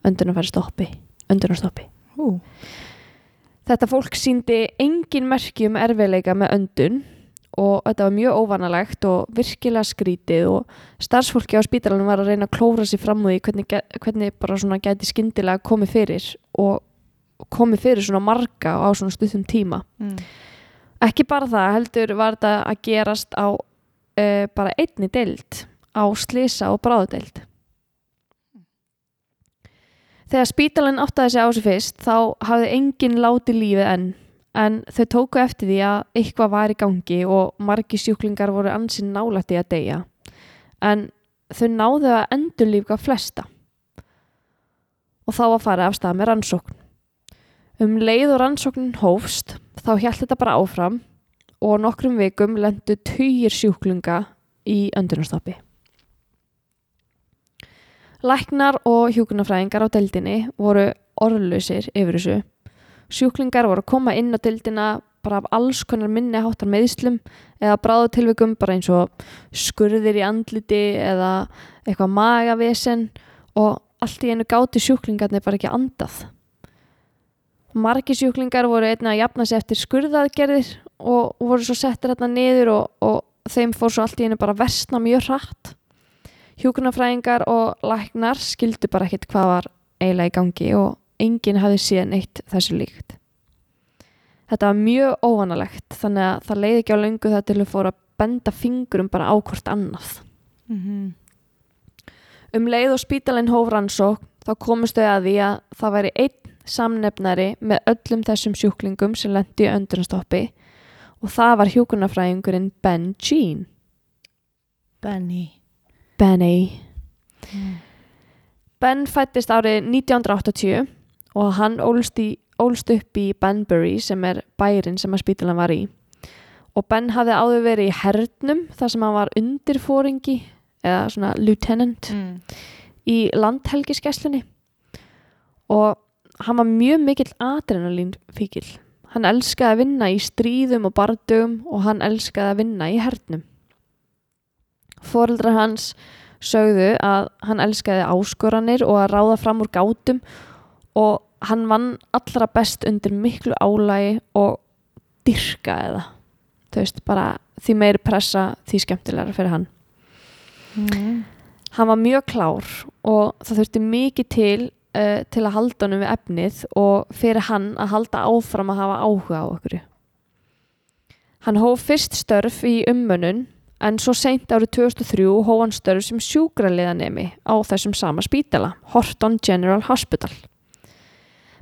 öndunafæra stoppi öndunarstoppi. Ú, Þetta fólk síndi engin merki um erfiðleika með öndun og þetta var mjög óvanalegt og virkilega skrítið og starfsfólki á spítalanum var að reyna að klóra sér fram úr því hvernig, hvernig bara svona gæti skyndilega komið fyrir og komið fyrir svona marga á svona stuttum tíma. mm. Ekki bara það, heldur var þetta að gerast á uh, bara einni deild, á slisa og bráðdeild. Þegar spítalinn áttaði sig á þessu fyrst þá hafði enginn látið lífið enn en þau tóku eftir því að eitthvað var í gangi og margi sjúklingar voru ansinn nálægt í að deyja en þau náðu að endur lífga flesta og þá að fara af stað með rannsókn. Um leið og rannsóknin hófst þá hjælt þetta bara áfram og nokkrum vikum lendu tugir sjúklinga í öndunarstoppi. Læknar og hjúkunarfræðingar á deildinni voru orðlausir yfir þessu. Sjúklingar voru að koma inn á deildina bara af alls konar minni háttar meðslum eða bráðu tilvikum bara eins og skurðir í andliti eða eitthvað magavesen og allt í einu gáti sjúklingarnir bara ekki andað. Margi sjúklingar voru einna að jafna sig eftir skurðaðgerðir og voru svo settir hérna niður og, og þeim fór svo allt í einu bara versna mjög hratt. Hjúkunarfræðingar og læknar skildu bara ekkit hvað var eiginlega í gangi og enginn hafði síðan eitt þessu líkt. Þetta var mjög óvanalegt þannig að það leiði ekki á löngu það til að fóra að benda fingurum bara á hvort annað. Mm Um leið og spítalinn hóf rannsók þá komust þau að því að það væri einn samnefnari með öllum þessum sjúklingum sem lendi í öndunastoppi og það var hjúkunarfræðingurinn Ben Jean. Benny Benny. Ben fættist árið 1980 og hann ólst, í, ólst upp í Banbury sem er bærin sem að spítalan var í. Og Ben hafði áður verið í hernum þar sem hann var undirfóringi eða svona lieutenant mm. í landhelgiskesslunni og hann var mjög mikill adrenalín fíkil. Hann elskaði að vinna í stríðum og bardugum og hann elskaði að vinna í hernum. Fóreldrar hans sögðu að hann elskaði áskoranir og að ráða fram úr gátum og hann vann allra best undir miklu álægi og dyrkaði það. Þú veist, bara því meiri pressa því skemmtilegra fyrir hann. Mm. Hann var mjög klár og það þurfti mikið til uh, til að halda honum við efnið og fyrir hann að halda áfram að hafa áhuga á okkur. Hann hóf fyrst störf í ummönnun en svo seint árið 2003 hóf hann störf sem sjúkraliðanemi á þessum sama spítala, Horton General Hospital.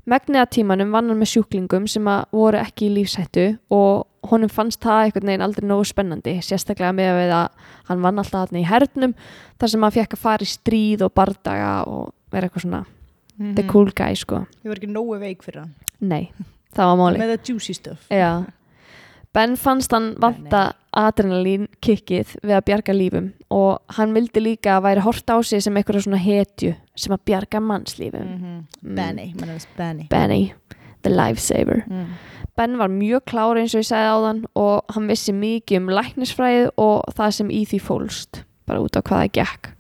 Megniða tímanum vann hann með sjúklingum sem voru ekki í lífshættu og honum fannst það einhvern veginn aldrei nógu spennandi, sérstaklega með að að hann vann alltaf þarna í hernum þar sem hann fekk að fara í stríð og bardaga og vera eitthvað svona the cool guy sko. Ég var ekki nógu veik fyrir hann Nei, það var máli. Með það juicy stuff Já. Ben fannst hann vanta adrenalín kikkið við að bjarga lífum og hann vildi líka að væri hort á sig sem eitthvað svona hetju sem að bjarga mannslífum. mm Benny, mann er Benny Benny, the lifesaver. mm. Ben var mjög klár eins og ég sagði áðan og hann vissi mikið um læknisfræðið og það sem í því fólst, bara út á hvað það gekk.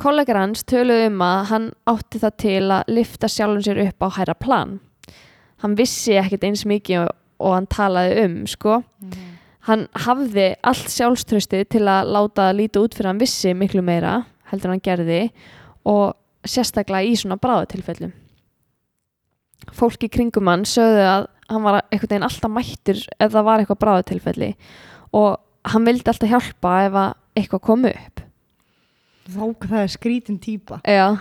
Kollegar hans töluðu um að hann átti það til að lifta sjálfum sér upp á hæra plan. Hann vissi ekkert eins mikið og, og hann talaði um, sko. Hann hafði allt sjálfströstið til að láta það líta út fyrir að hann vissi miklu meira, heldur hann gerði, og sérstaklega í svona bráðutilfellum. Fólk í kringum hann sögðu að hann var einhvern veginn alltaf mættur ef það var eitthvað bráðutilfelli og hann vildi alltaf hjálpa ef að eitthvað kom upp. Þá það er skrítin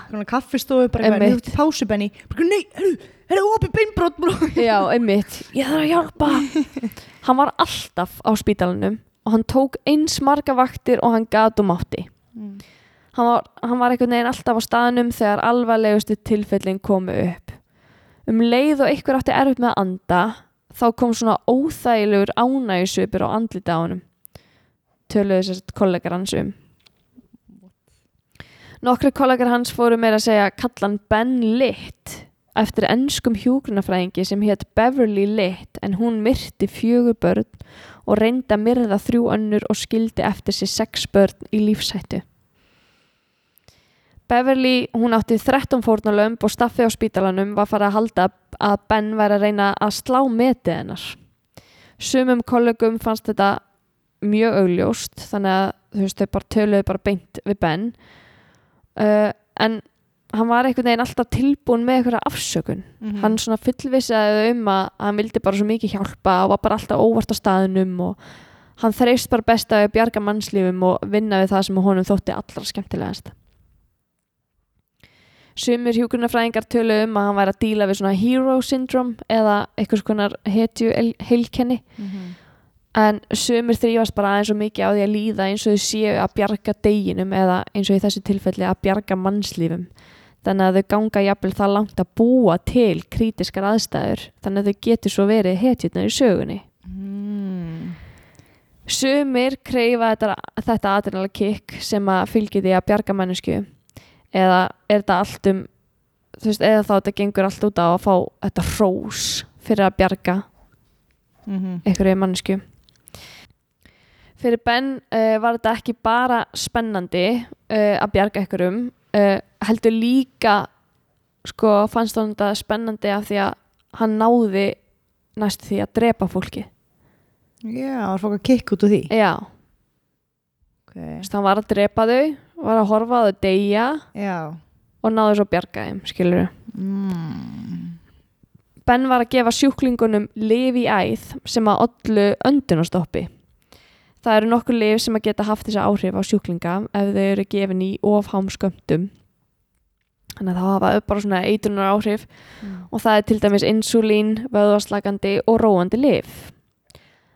Svona kaffistofu bara eitthvað Einmitt. Nú til pásu Benny bara, Nei, herru, herru, opið beinbrot bro já, einmitt. Ég þarf að hjálpa. (laughs) hann var alltaf á spítalanum og hann tók eins marga vaktir og hann gat um átti. Mm. Hann var, hann var einhvern veginn alltaf á staðnum þegar alvarlegustu tilfellin komu upp. Um leið og einhver átti erfitt með að anda, þá kom svona óþægilegur ánægjusvipur á andlita á honum. Töluðu sérst kollegar hans um. Nokkri kollegar hans fóru meira að segja kallan Ben Litt eftir ennskum hjúgrunafræðingi sem hétt Beverly Litt en hún myrti fjögur börn og reyndi að myrða þrjú önnur og skildi eftir sér sex börn í lífshættu. Beverly, hún átti 13 fórnalömb og staffi á spítalanum var farið að halda að Ben væri að reyna að slá metið hennar. Sumum kollegum fannst þetta mjög augljóst þannig að þau bara töluðu bara beint við Ben uh, en hann var einhvern veginn alltaf tilbúin með einhverja afsökun Mhm. hann svona fullvissaði um að hann vildi bara svo mikið hjálpa og var bara alltaf óvart á staðunum og hann þreist bara best að bjarga mannslífum og vinna við það sem honum þótti allra skemmtilegast Sumir hjúgrunafræðingar tölu um að hann væri að díla við svona hero syndrome eða eitthvað svona hetju heilkenni Mhm. En sumir þrýfast bara aðeins svo mikið á því að líða eins og þau séu að bjarga deginum eða eins og í þessu tilfelli að bjarga mannslífum. Þannig að þau ganga jafnvel það langt að búa til krítiskar aðstæður. Þannig að þau getur svo verið hetjurnar í sögunni. Mm. Sumir kreifa þetta, þetta adrenal kick sem að fylgir því að bjarga mannesku eða er þetta allt um þú veist, eða þá þetta gengur allt út á að fá þetta hrós fyrir að bjarga Mhm. einhverju mannesku fyrir Ben uh, var þetta ekki bara spennandi uh, að bjarga einhverjum uh, heldur líka sko fannst hann þetta spennandi af því að hann náði næstu því að drepa fólki Já, það var fólk að kikk út úr því já, okay. Hann var að drepa þau var að horfa á þau deyja Já og náði svo að bjarga þeim, skilur mm. Ben var að gefa sjúklingunum lif í æð sem að ollu öndunastoppi. Það eru nokkur lif sem að geta haft þessa áhrif á sjúklinga ef þau eru gefin í ofhám skömmtum. Þannig að það hafa bara svona eitrunar áhrif og það er til dæmis insulín, vöðvarslagandi og róandi lif.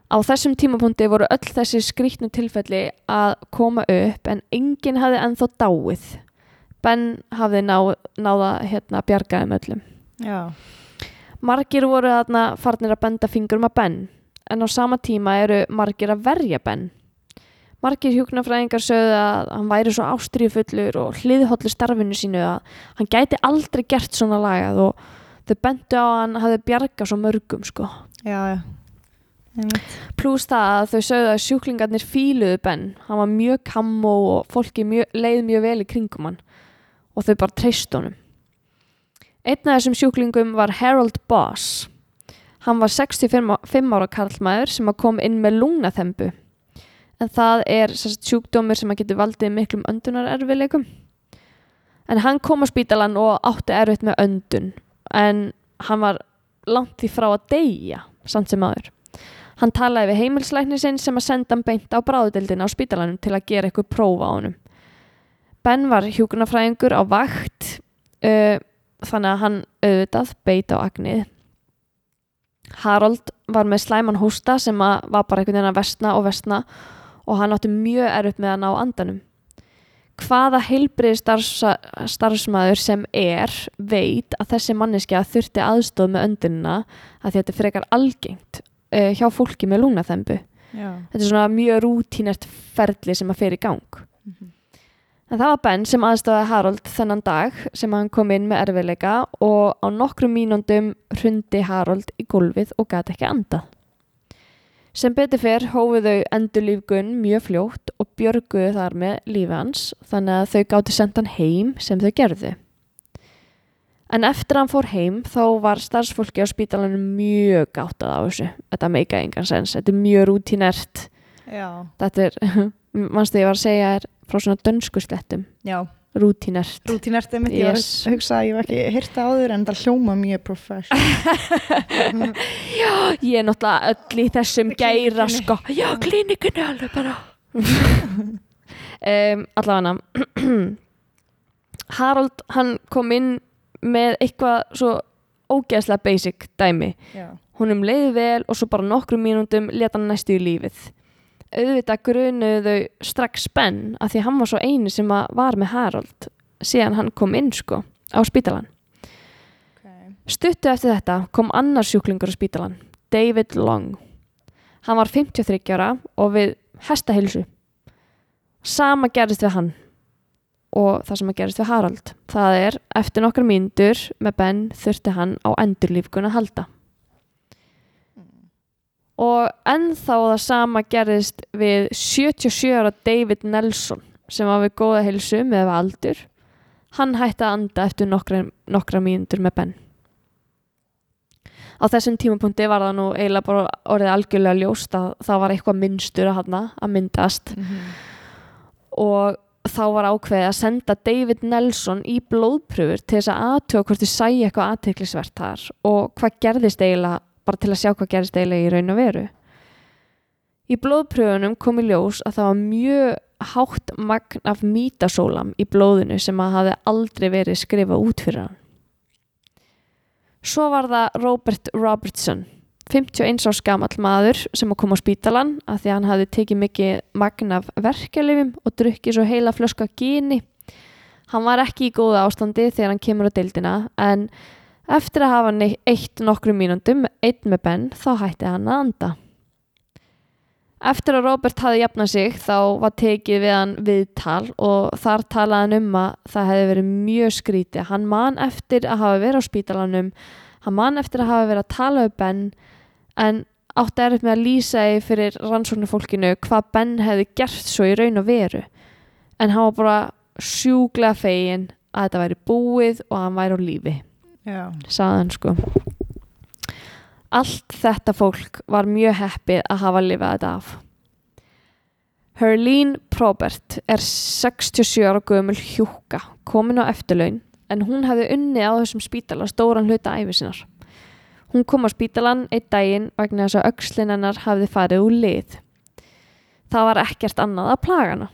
Á þessum tímapunkti voru öll þessi skrýtnu tilfelli að koma upp en enginn hafði ennþá dáið. Ben hafði ná, náða hérna bjargaðum öllum. Já Margir voru þarna farnir að benda fingurum að Ben en á sama tíma eru margir að verja Ben. Margir hjúknarfræðingar sögðu að hann væri svo ástrífullur og hliðhóllu starfinu sínu að hann gæti aldrei gert svona lagað og þau bendu á að hann hafði bjargað svo mörgum sko. Já, já. Plús það að þau sögðu að sjúklingarnir fíluðu Ben. Hann var mjög kammo og fólki mjög, leið mjög vel í kringum hann og þau bara treyst honum. Einn af þessum sjúklingum var Harold Boss. Hann var 65 á- fimm ára karlmaður sem kom inn með lungnaþembu. en það er sérst, sjúkdómur sem að getur valdið miklum öndunarerfileikum en hann kom á spítalan og átti erfitt með öndun. En hann var langt því frá að deyja samt sem aður hann talaði við heimilslækni sinn sem að senda hann beint á bráðudildina á spítalanum til að gera eitthvað prófa á honum. Ben var hjúkunarfræðingur á vakt uh, þannig að hann auðvitað beit á agnið Harold var með slæman hósta sem að var bara einhvern veginn að vestna og vestna og hann átti mjög erfitt með að ná andanum. Hvaða heilbrið starfsmæður sem er veit að þessi manneskja þurfti aðstóð með öndunina að þetta frekar algengt uh, hjá fólki með lúnaþembu þetta er svona mjög rútínert ferli sem að fer í gang en það var Ben sem aðstóði Harold þennan dag sem hann kom inn með erfiðleika og á nokkrum mínúndum hrundi Harold í gólfið og gæti ekki andað. Sem betur fyrr hófu þau endurlífgun mjög fljótt og björguðu þar með lífi hans þannig að þau gáttu sendt hann heim sem þau gerðu. En eftir hann fór heim þá var starfsfólki á spítalanum mjög gáttað á þessu. Þetta meika engan sens, þetta er mjög rútinert Já. þetta er, (laughs) mannstu ég var að segja er frá svona dönsku slettum Já. rútinert Rútinert er mitt, ég Yes. hugsa að ég hef ekki hýrta áður en það hljóma mjög professional. (laughs) ég er náttúrulega öll í þessum gæra sko já, klínikunni alveg bara (laughs) um, allavega (clears throat) Harold hann kom inn með eitthvað svo ógeðslega basic dæmi Já. honum leiði vel og svo bara nokkrum mínúndum leta hann næstu í lífið auðvitað grunuðu strax spenn að því hann var svo eini sem var með Harold síðan hann kom inn sko á spítalan Okay. Stuttu eftir þetta kom annar sjúklingur á spítalan, David Long. Hann var 53 ára og við hestahilsu. Sama gerðist við hann og það sem að gerðist við Harald. Það er, eftir nokkar mínútur með Ben þurfti hann á endurlífgun að halda. Og ennþá það sama gerðist við 77 ára David Nelson sem var við góða hilsu með aldur. Hann hætti að anda eftir nokkra, nokkra mínútur með Ben. Á þessum tímapunkti var það nú eiginlega bara orðið algjörlega ljóst að það var eitthvað minnstur að, hana, að myndast. Og þá var ákveðið að senda David Nelson í blóðpröfur til þess að aðtjóða hvort þið sæi eitthvað aðteklisvert þar. Og hvað gerðist eiginlega bara til að sjá hvað gerðist eiginlega í raun og veru í blóðpröfunum kom í ljós að það var mjög hátt magn af mítasólam í blóðinu sem að hafi aldrei verið skrifað út fyrir hann Svo var það Robert Robertson, 51 árs gamall maður sem að koma á spítalan að því að hann hafði tekið mikið magn af verkelifum og drukkið svo heila flösku af gíni. Hann var ekki í góða ástandi þegar hann kemur á deildina en eftir að hafa eitt nokkru mínundum, einn með benn, þá hætti hann að anda. Eftir að Robert hafði jafnað sig þá var tekið við hann viðtal og þar talaði hann um að það hefði verið mjög skrítið. Hann man eftir að hafa verið á spítalanum, hann man eftir að hafa verið að tala um Ben en átti erfitt með að lýsa í fyrir rannsóknarfólkinu hvað Ben hefði gert svo í raun og veru. En hann var bara sjúglega fegin að þetta væri búið og að hann væri á lífi, Hann sko. Allt þetta fólk var mjög heppið að hafa lifað þetta af. Herlene Probert er 67 ára gömul hjúka, komin á eftirlaun, en hún hefði unnið á þessum spítala stóran hluta æfi sinnar. Hún kom á spítalan einn daginn vegna þess að öxlin hennar hafði farið úr lið. Það var ekkert annað að plaga hana.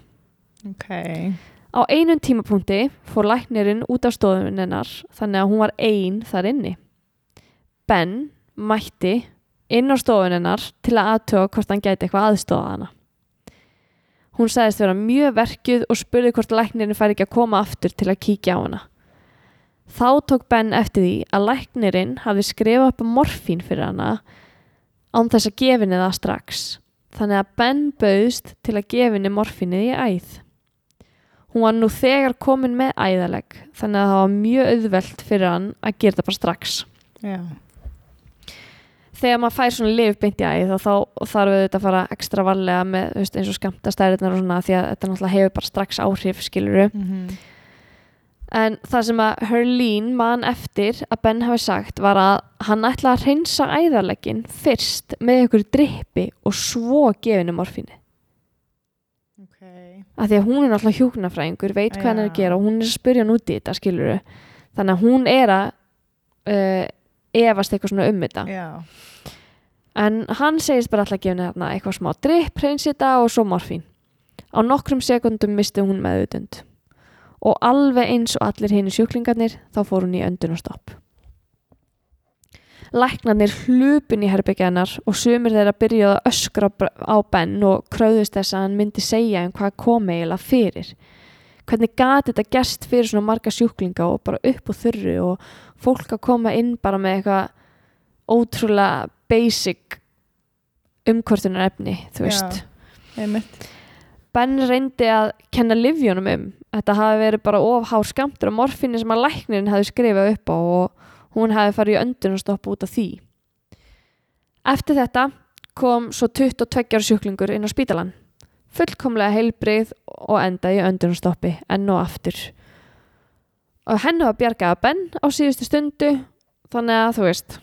Á einum tímapunkti fór læknirinn út af stofun hennar þannig að hún var ein þar inni. Ben mætti inn á stofun hennar til að aðtöga hvort hann gæti eitthvað aðstofa hana. Hún sagðist vera mjög verkjuð og spurði hvort læknirinn fær ekki að koma aftur til að kíkja á hana. Þá tók Ben eftir því að læknirinn hafi skrifað upp morfín fyrir hana án þess að gefinni það strax. Þannig að Ben bauðst til að gefinni morfínið í æð. Hún var nú þegar komin með æðaleg þannig að það var mjög auðvelt fyrir hann að gera það bara strax. Já. Þegar maður fær svona lif beint í æð þá, þarf auðvitað að fara ekstra varlega með veist, eins og skamtastæðirnar og svona því að þetta náttúrulega hefur bara strax áhrif skiluru. Mm En það sem að Herlín man eftir að Ben hafi sagt var að hann ætla að hreinsa æðarleggin fyrst með ykkur drippi og svo gefinu morfínu. Af því að hún er náttúrulega hjúknafræðingur veit hvað hann er að gera og hún er að spyrja hann út í þetta skilur þannig að hún er að uh, efast eitthvað svona um þetta. Já. en hann segist bara alltaf að gefa henni þarna eitthvað smá dripp, hreinsita og svo morfín. Á nokkrum sekundum misti hún meðutund og alveg eins og allir hinn sjúklingarnir þá fór hún í öndunarstopp Læknarnir hlupin í herbyggjarnar og sumir þeirra byrjuðu að öskra á Ben og kröðust þess að hann myndi segja um hvað kom eiginlega fyrir. Hvernig gati þetta gerst fyrir svona marga sjúklinga og bara upp og þurru og fólk að koma inn bara með eitthvað ótrúlega basic umkvörtunar efni, þú veist. einmitt Ben reyndi að kenna livjónum um. Þetta hafi verið bara ofhár skamtur á morfinni sem að læknirinn hafi skrifað upp á og hún hafi farið í öndun og stoppa út af því. Eftir þetta kom svo 22 ára sjúklingur inn á spítalan. Fullkomlega heilbrið og endaði í öndun og stoppi enn og aftur. Og henni var bjargað að Ben á síðustu stundu þannig að þú veist,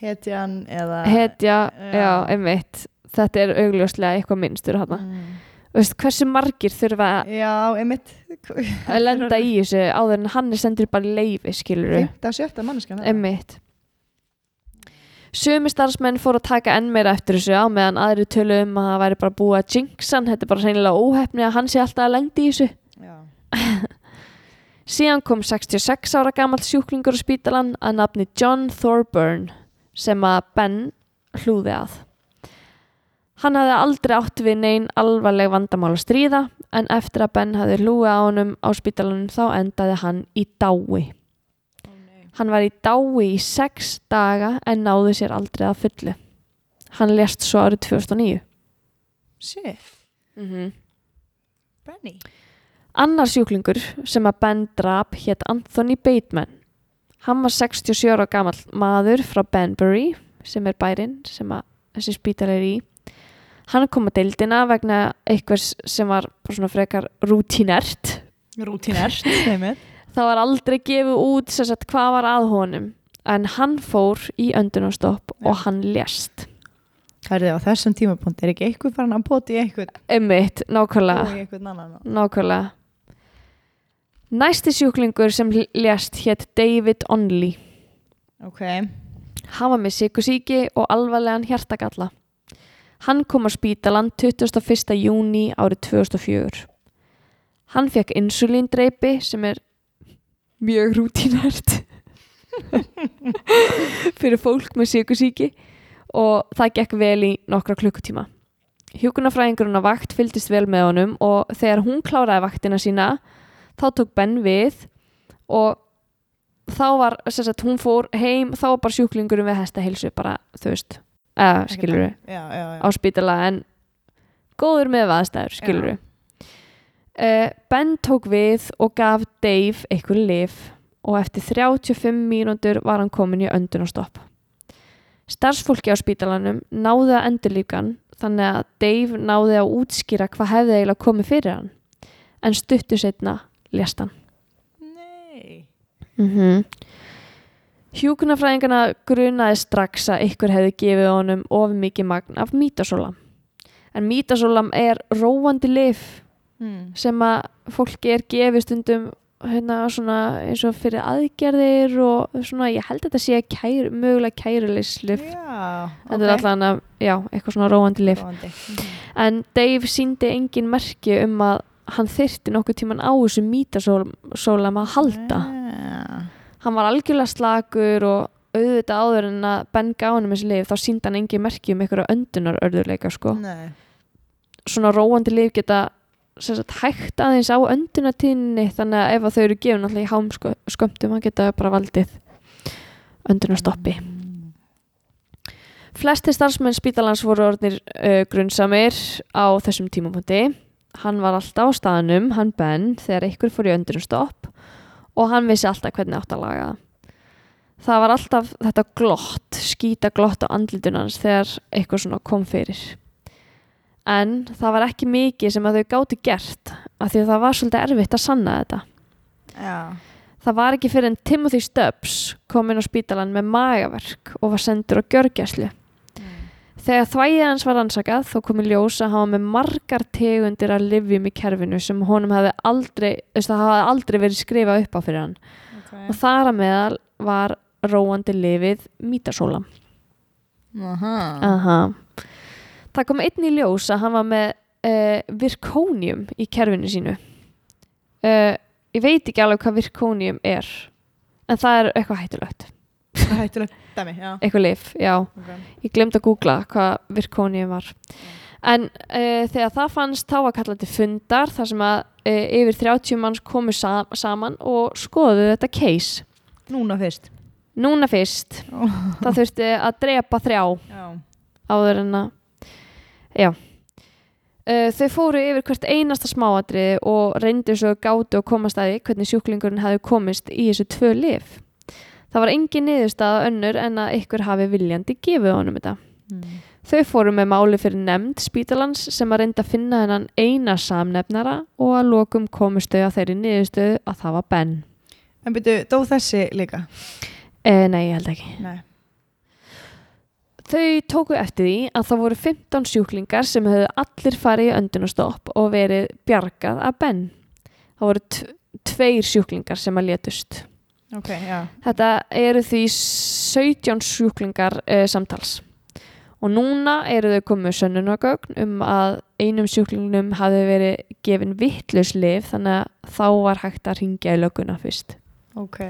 hetjan eða hetja, já. já, einmitt, þetta er augljóslega eitthvað minnstur hana. Mm. Veist, hversu margir þurfa já, að lenda í þessu áður en hann er sendur bara leifi skilur við, 5. 7. manneskjan emmitt Sumi starfsmenn fóru að taka enn meira eftir þessu á meðan aðri tölu um að það væri bara búið að jinxan, þetta er bara reynilega óhefni að hann sé alltaf að lendi í þessu. (laughs) Síðan kom 66 ára gamalt sjúklingur á spítalan að nafni John Thorburn sem að Ben hlúði að. Hann hafði aldrei átt við neinn alvarleg vandamál að stríða en eftir að Ben hafði hlúið á honum á spítalanum þá endaði hann í dái. Hann var í dái í sex daga en náði sér aldrei að fullu. Hann lést svo árið 2009. shit, Mm -hmm. Benny Annar sjúklingur sem að Ben drap hétt Anthony Bateman. Hann var 67 ára gamall maður frá Banbury sem er bærin sem að þessi spítal er í. Hann kom að deildina vegna einhvers sem var svona frekar rútinert. rútinert einmitt (laughs) Það var aldrei gefið út sagt hvað var að honum en hann fór í öndunarstopp og Já. hann lést. Hærði á þessum tímapunkt er ekki eitthvað farin að í eitthvað Emmitt, nákvæmlega. og Nákvæmlega. Næsti sjúklingur sem lést hétt David Onley. ok, Hann var með sykusíki og alvarlegan hjartagalla. Hann kom á spítalan 21. júni árið 2004. Hann fekk insulíndreipi sem er mjög rútinært (laughs) fyrir fólk með sykusíki og það gekk vel í nokkra klukkutíma. Hjúkunarfræðingurinn á vakt fylgdist vel með honum og þegar hún kláraði vaktina sína þá tók Ben við og þá var, sem sagt, hún fór heim þá var bara sjúklingurum við hesta heilsu bara, veist, eða skilur við á spítala en góður með aðstæður, skilur við uh, Ben tók við og gaf Dave einhver lif og eftir 35 mínútur var hann komin í öndunarstopp. Starfsfólki á spítalanum náði að endurlíkan þannig að Dave náði að útskýra hvað hefði eiginlega komið fyrir hann. En stuttu setna lést hann. Nei. Mm -hmm. Hjúkunarfræðingana grunaði strax að ykkur hefði gefið honum of mikið magn af mítasólam en mítasólam er róandi lif hmm. sem að fólki er gefið stundum hérna eins og fyrir aðgerðir og svona ég held að þetta sé kæru, mögulega kærulislif já, þetta er alltaf eitthvað svona róandi lif Róandi. en Dave síndi engin merki um að hann þyrti nokkuð tíman á þessu mítasólam að halda Ah. Hann var algjörlega slakur og auðvitað áður en að Ben honum þessi lif þá síndi hann engin merki um einhverja öndunar örðurleika sko. nei. Svona róandi lif geta sagt, hægt aðeins á öndunartíðinni þannig að ef þau eru gefin alltaf í hám sko, skömmtum hann geta bara valdið öndunarstoppi. Flesti starfsmenn spítalans voru orðnir uh, grunnsamir á þessum tímapunkti. Hann var alltaf á staðnum, hann Ben þegar einhver fór í öndunarstopp og hann vissi alltaf hvernig átt að laga það. það var alltaf þetta glott skýta glott á andlitun hans þegar eitthvað svona kom fyrir. En það var ekki mikið sem að þau gáti gert af því að það var svolítið erfitt að sanna þetta. Já, það var ekki fyrir en Timothy Stubbs kom inn á spítalan með magaverk og var sendur á gjörgjæslu Þegar þvægið hans var rannsakað þó komi ljós að var með margar tegundir að livjum í kerfinu sem honum hefði aldrei, aldrei verið skrifað upp á fyrir hann og þar að meðal var róandi lifið mítasóla. Aha. Aha. Það kom einn í ljós að hann var með uh, virkónium í kerfinu sínu. Uh, ég veit ekki alveg hvað virkónium er, en það er eitthvað hættulegt. (laughs) Eitthvað lif, já. Okay. Ég glemd að googla hvað virkónium var. En uh, þegar það fannst þá var kallað til fundar þar sem að uh, yfir 30 manns komu sa saman og skoðuðu þetta case. Núna fyrst. Núna fyrst, (laughs) það þurfti að drepa þrjá Já. áður en að já uh, þau fóru yfir hvert einasta smáatriði og reyndu svo gátu og komast að því hvernig sjúklingurinn hefði komist í þessu tvö lif það var engin niðurstaða önnur en að ykkur hafi viljandi gefið honum þetta Mm. þau fóru með máli fyrir nefnd spítalans sem að reynda að finna hennan eina samnefnara og að lokum komust þau að þeirri niðurstöðu að það var Ben En byrju, dó þessi líka? eh, nei, ég held ekki Nei. Þau tóku eftir því að það voru 15 sjúklingar sem höfðu allir farið í öndunastopp og verið bjargað af Ben. Það voru tveir sjúklingar sem að létust. Ok, já. Þetta eru því 17 sjúklingar uh, samtals. Og núna eru þau komið sönnunagögn um að einum sjúklingnum hafi verið gefin vittlus lif þannig að þá var hægt að ringja í löguna fyrst. Ok.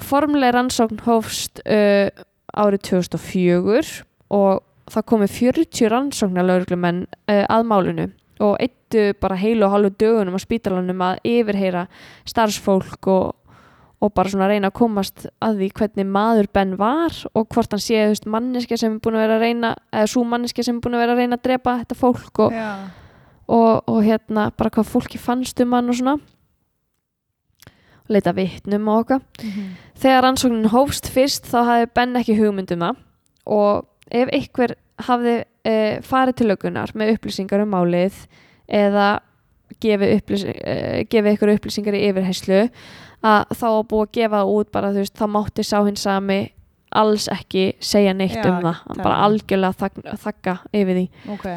Formleg rannsókn hófst uh, árið 2004 og það komið 40 rannsóknar lauruglumenn uh, að málinu og eittu bara heilu og halvu dögunum á spítalanum að yfirheyra starfsfólk og, og bara svona reyna að komast að því hvernig maður Ben var og hvort hann sé manneski sem er búin að vera að reyna eða svo manneski sem er búin að vera að reyna að drepa þetta fólk og, og, og hérna bara hvað fólki fannst um hann og svona. Leita vitnum og okkar. Þegar rannsóknin hófst fyrst þá hafði Ben ekki hugmynd um það og ef einhver hafði e, farið til lögunar með upplýsingar um málið eða gefið, gefið ykkur upplýsingar í yfirheyslu að þá var búið að gefa það út bara þú veist þá mátti sá hinn sami alls ekki segja neitt Já, um það það bara algjörlega þagga, þagga yfir því Ok.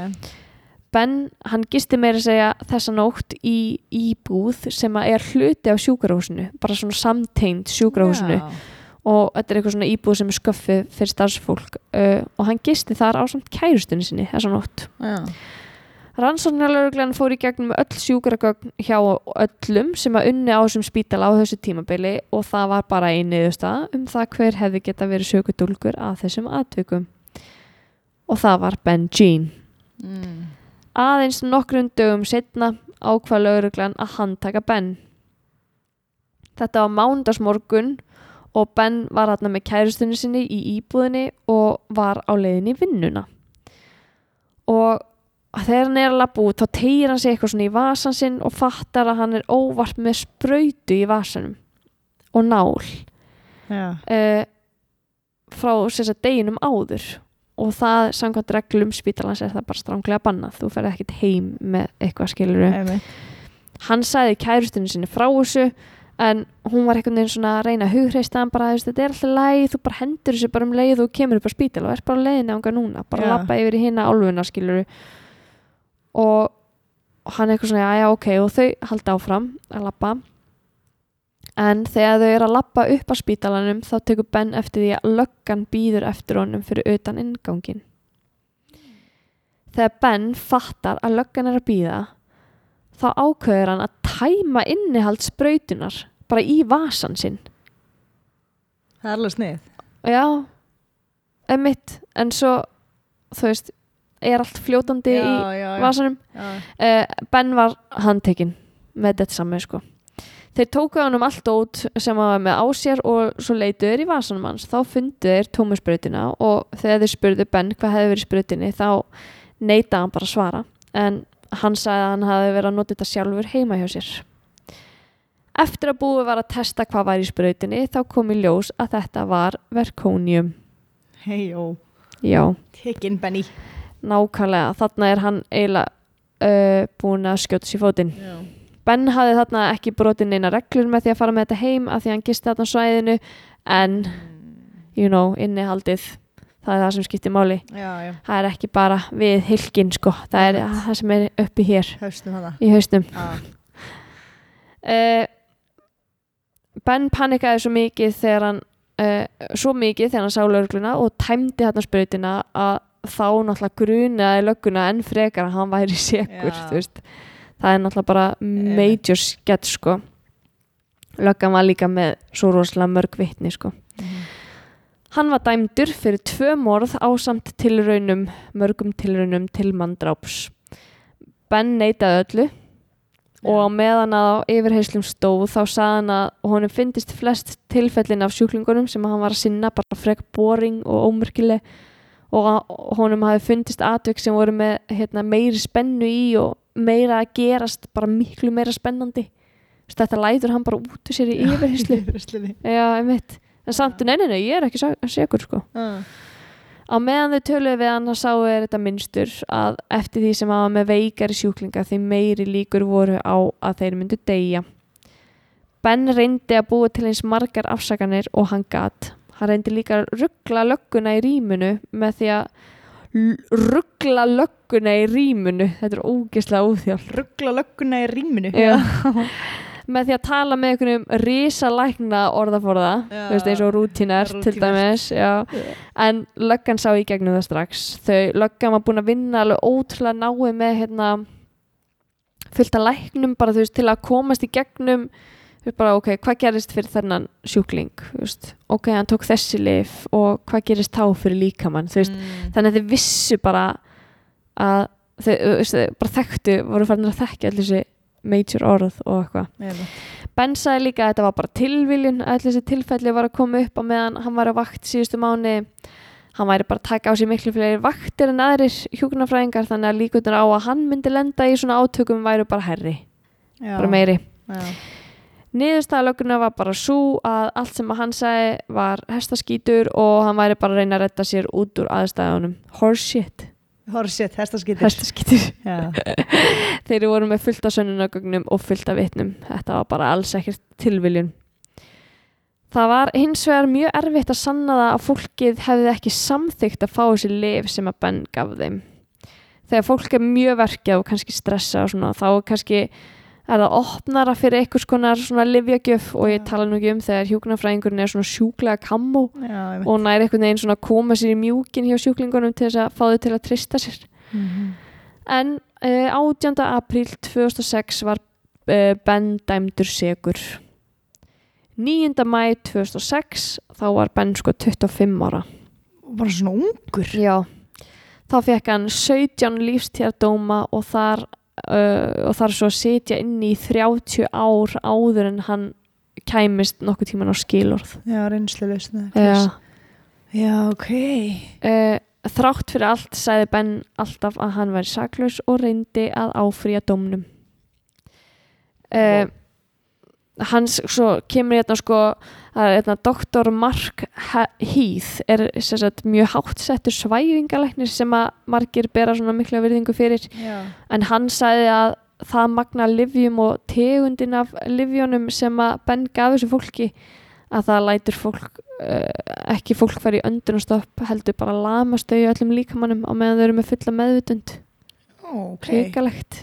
Ben, hann gisti meira að segja þessa nótt í íbúð sem að er hluti af sjúkrahúsinu bara svona samtengd sjúkrahúsinu Já. og þetta er eitthvað svona íbúð sem er sköffið fyrir starfsfólk uh, og hann gisti þar á samt kærustunni sinni þessa nótt. Já. Rannsóknarlauglan fór í gegnum öll sjúkragögn hjá öllum sem að unni á þessum spítala á þessu tímabili og það var bara einn niðurstaða um það hver hefði geta verið sökudólgur að þessum atvikum. Og það var Ben Jean. Mm. Aðeins nokkrum dögum setna ákvað lauruglan að handtaka Ben. Þetta var mándagsmorgun og Ben var hérna með kærustunni sinni í íbúðinni og var á leiðinni vinnuna. Og þegar hann er að labba út þá tegir hann sig eitthvað svona í vasan sinn og fattar að hann er óvart með sprautu í vasanum og nál. Uh, frá sem sagt, deginum áður. Og það samkvæmt reglum spítalans er það bara stránglega bannað. Þú ferð ekkert heim með eitthvað skiluru Einmitt. hann sagði kærustunni sinni frá þessu en hún var einhvern veginn svona að reyna að hugreista hann bara, þetta er alltaf leið þú bara hendur þessu bara um leið og kemur upp á spítal og er bara á leiðinni ánga núna, bara lappa yfir í hinna álfuna skiluru og hann eitthvað svona, já já ok. Og þau halda áfram að lappa en þegar þau eru að lappa upp á spítalanum þá tekur Ben eftir því að löggan býður eftir honum fyrir utan inngangin þegar Ben fattar að löggan er að býða þá ákveður hann að tæma innihald sprautunar bara í vasan sinn. Það er alveg snið. já, emitt en svo, þú veist er allt fljótandi í já, vasanum já. uh, Ben var handtekinn með þetta saman sko. þeir tóku hann um allt út sem hann var með á sér og svo leituðu þeir í vasanum hans þá fundu þeir tómusbrautina og þegar þeir spurðu Ben hvað hefði verið í sprautinni þá neitaði hann bara að svara en hann sagði að hann hafi verið að nota þetta sjálfur heima hjá sér eftir að búið var að testa hvað var í sprautinni þá kom í ljós að þetta var verkónium Hei, jó. já Tekinn Benny. Nákvæmlega, þarna er hann eiginlega uh, búin að skjóta sér fótinn. Ben hafði þarna ekki brotin neina reglur með því að fara með þetta heim af því að hann gisti þarna svæðinu en you know, innihaldið það er það sem skiptir máli. Já, já, það er ekki bara við hilkin sko, það er Einmitt. það sem er uppi hér. Hana í hausnum. Já, uh, Ben panikaði svo mikið þegar hann uh, svo mikið þegar hann sá lögluna og tæmdi þarna sprautina að þá náttúrulega grunaði lögguna enn frekar að hann væri veist. það er náttúrulega bara major skett sko. Löggan var líka með svo rosalega mörg vitni sko. Hann var dæmdur fyrir tvö morð ásamt tilraunum, mörgum tilraunum til manndráps. Ben neitaði öllu og meðan að á yfirheyslum stóð þá sagði hann að honum fyndist flest tilfellin af sjúklingunum sem hann var að sinna bara frek boring og ómyrkileg og honum hafi fyndist atvik sem voru með hérna, meiri spennu í og meira að gerast bara miklu meira spennandi Þú veist, þetta lætur hann bara út úr sér í einmitt. En samt, nei, nei, nei, ég er ekki sekur, sko. Á meðan þau töluðu við hann að sáu er þetta minnstur að eftir því sem var með veikari sjúklinga því meiri líkur voru á að þeir myndu deyja. Ben reyndi að búa til eins margar afsakanir og hann gat. Hann reyndi líka að ruggla lögguna í rýmunu með því að ruggla lögguna í rýmunu. Þetta er ógeðslega óþjál. Ruggla lögguna í rýminu Já. (laughs) með því að tala með einhvernum risalækna orðaforða Já. veist eins og rútinert til dæmis já. en löggan sá í gegnum það strax þau löggan var búin að vinna alveg ótrúlega náið með hérna fullt af læknum bara þú veist til að komast í gegnum veist bara ok, hvað gerist fyrir þennan sjúkling veist, ok, hann tók þessi lif og hvað gerist þá fyrir líkamann mm. þannig að þau vissu bara að þau, bara þekktu, voru farin að þekkja allir þessi major orð og eitthvað. Ben sagði líka að þetta var bara tilviljun að allir þessi tilfelli var að koma upp á meðan hann var á vakt síðustu mánu hann væri bara að taka á sig miklu fleiri vaktir en aðrir hjúknarfræðingar þannig að líkunar á að hann myndi lenda í svona átökum væru bara herri, Já. bara meiri. Já. Niðurstaðalöguna var bara svo að allt sem að hann sagði var hestaskítur og hann væri bara að reyna að redda sér út úr aðstæðunum. Horseshit, hestaskýtur hestaskítur. Já, (laughs) þeir voru með fullt af sönnunagögnum og fullt af vitnum. Þetta var bara alls ekkert tilviljun. Það var hins vegar mjög erfitt að sanna það að fólkið hefði ekki samþygt að fá þessi lif sem að Ben gaf þeim. Þegar fólk er mjög verkið og kannski stressa og svona þá kannski er það opnara fyrir einhvers konar svona livjagjöf og ég tala nú ekki um þegar hjúknarfræðingurinn er svona sjúklega kammo já, og nær einhvern veginn svona koma sér í mjúkin hjá sjúklingunum til þess að fá þau til að trista sér En uh, 18. apríl 2006 var uh, Ben dæmdur segur. 9. mæ 2006 þá var Ben sko 25 ára. Bara svona ungur Já. Þá fekk hann 17 lífstíðardóma og þar uh, og þar svo að sitja inn í 30 ár áður en hann kæmist nokkuð tíman á skilorð. Já, reynslu lausna Já. Já, ok Uh, þrátt fyrir allt sagði Ben alltaf að hann væri saklaus og reyndi að áfrýja dómnum uh, hans svo kemur hérna sko það er hérna doktor Mark He- Heath er sagt, mjög háttsettur svæfingalæknir sem að margir bera svona mikla virðingu fyrir. Já, en hann sagði að það magna livjum og tegundin af livjónum sem að Ben gaf þessu fólki að það lætur fólk uh, ekki fólk fara í öndunarstopp heldur bara lamast þau í öllum líkamannum á meðan þau eru með fulla meðvutund ok. Hrikalegt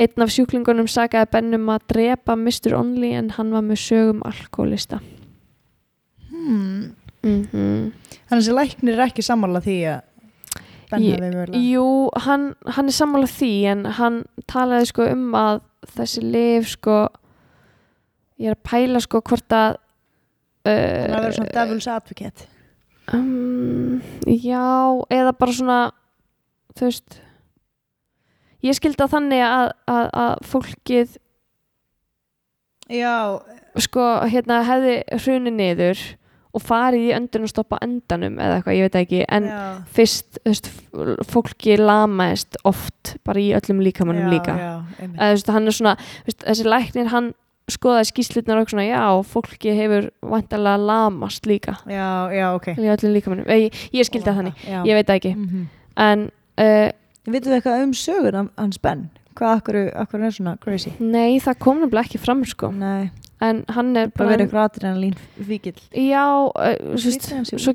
einn af sjúklingunum sagaði Ben um að drepa Mr. Only en hann var með sögum alkoholista hmm. mm -hmm. Þannig að læknir er ekki sammála því að Ben Ég- hafi mögulega Jú, hann, hann er sammála því en hann talaði sko um að þessi lif sko ég er að pæla sko hvort að Þannig að uh, vera svona devil's advocate um, Já, eða bara svona þú veist ég skildi að þannig að, að, að fólkið Já, sko hérna hefði hrunið niður og farið í öndun og stoppa endanum eða eitthvað, ég veit ekki en já, fyrst, þú veist, fólki lamaðist oft bara í öllum líkamannum já, líka. já, eða þú veist, hann er svona veist, þessi læknir, hann skoðaði skýslutnar og svona, já, fólki hefur vantarlega lamast líka já, já, ok. ég, ég skildi það þannig. Ég veit ekki, mm -hmm. en uh, Vitum við eitthvað um sögur hans Ben? Hvað akkur, akkur er svona crazy? Nei, það kom nefnilega ekki fram sko. Nei, en hann er bara bara verið eitthvað adrenalín fíkil Já, uh, svo, svo,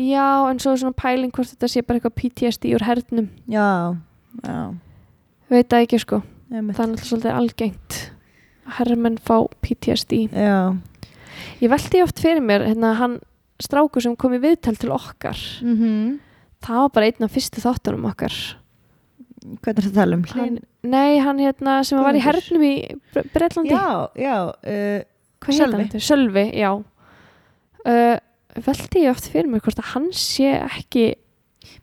já, en svo svona pæling hvort þetta sé bara eitthvað PTSD úr hernum. Já, já. Veit það ekki sko, einmitt. það er náttúrulega svolítið algengt herrmenn fá PTSD Já. Ég veldi oft fyrir mér, hérna hann strákur sem kom í viðtal til okkar. Mm það var bara einn af fyrstu þáttunum okkar. Hvernig er þetta að tala um? hann, Nei, hann hérna sem var í hernum í Bre- Bretlandi. Já, já uh, Sölvi. Sölvi, já. Uh, Veldi ég oft fyrir mér hvort að hann sé ekki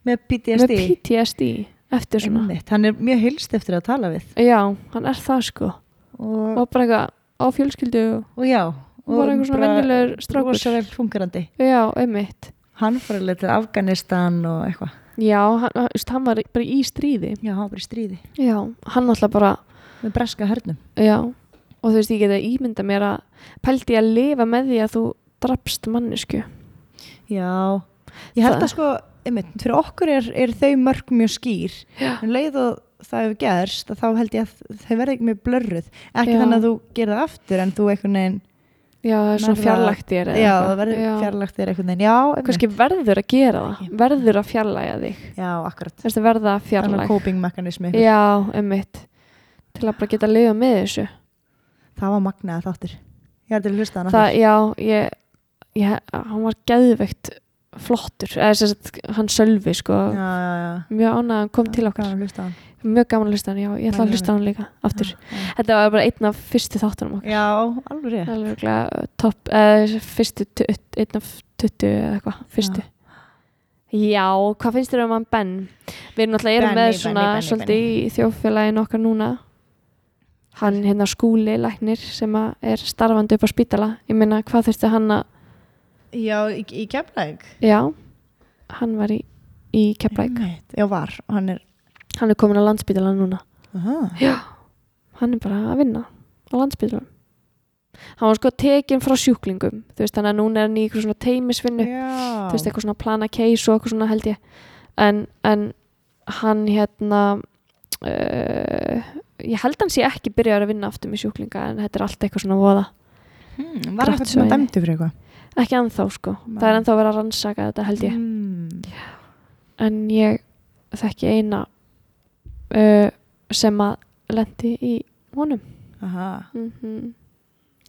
Með PTSD með PTSD eftir svona. Einmitt. Hann er mjög hilst eftir að tala við. Já, hann er það sko. Og, og bara eitthvað á fjölskyldu og og já bara eitthvað svona venjulegur strákur. Rosa vel fungerandi Já, einmitt Hann fór alveg til Afganistan og eitthvað. Já, hann, hann var bara í stríði. Já, hann var bara í stríði. Já, hann alltaf bara Með breska hernum. Já, og þú veist, ég geta ímynda mér að pældi að lifa með því að þú drapst mannesku Já. Ég held Það- að sko, einmitt, fyrir okkur er, er þau mörg mjög skýr. Já, en leið og það hefur gerst að þá held ég að þau verði ekki mjög blörruð. Ekki Já. þannig að þú gerir það aftur en þú einhvern veginn já það er svona fjarlægt þér já, eitthvað. það verður Já. fjarlagt þér einhvern veginn. Já. Kannski verður að gera það. Verður að fjarlæga þig. Já, akkurat. Þú veist, að verða þannig fjarlæg. coping mekanismi Já, einmitt. Til að bara geta að lifa með þessu. Það var magnaða þáttur. Ég heldur að hlusta hann það, já, ég, ég hann var geðveikt flottur. Eða þess að hann sölvi sko. Já, já, já. Mjög ánægð að hann kom til okkar. að hlusta hann. Mjög gaman að hlusta hann, já, ég ætla að hlusta hann líka aftur, Já, þetta var bara einn af fyrstu þáttunum okkar. Já, alveg rétt. Alveg örugglega topp, eða fyrstu tu- einn af tuttu eða eitthvað, fyrstu. Já, hvað finnst þér um hann Ben? við erum náttúrulega erum Benny, með svona Benny, svolítið í þjófélaginu okkar núna. Hann hérna skúli læknir sem er starfandi upp á spítala. Ég meina, hvað þurfti hann að já, í, í kemlaug já, hann var í, í Keflæk, já, var, hann er hann er komin á landspítala núna aha, Já, hann er bara að vinna á landsbyðlum. Hann var sko tekin frá sjúklingum, þú veist, þannig að núna er hann í eitthvað svona teimisvinnu, þú veist, eitthvað svona plana case og eitthvað svona held ég. En, en hann hérna, uh, ég held hann sé ekki byrjar að vinna aftur með sjúklinga, en þetta er allt eitthvað svona voða. hmm, var eitthvað svona dæmdu fyrir eitthvað Ekki ennþá sko, Nei. það er ennþá að vera að rannsaka þetta held ég. hmm. En ég þekki eina uh, sem að lendi í honum. Mm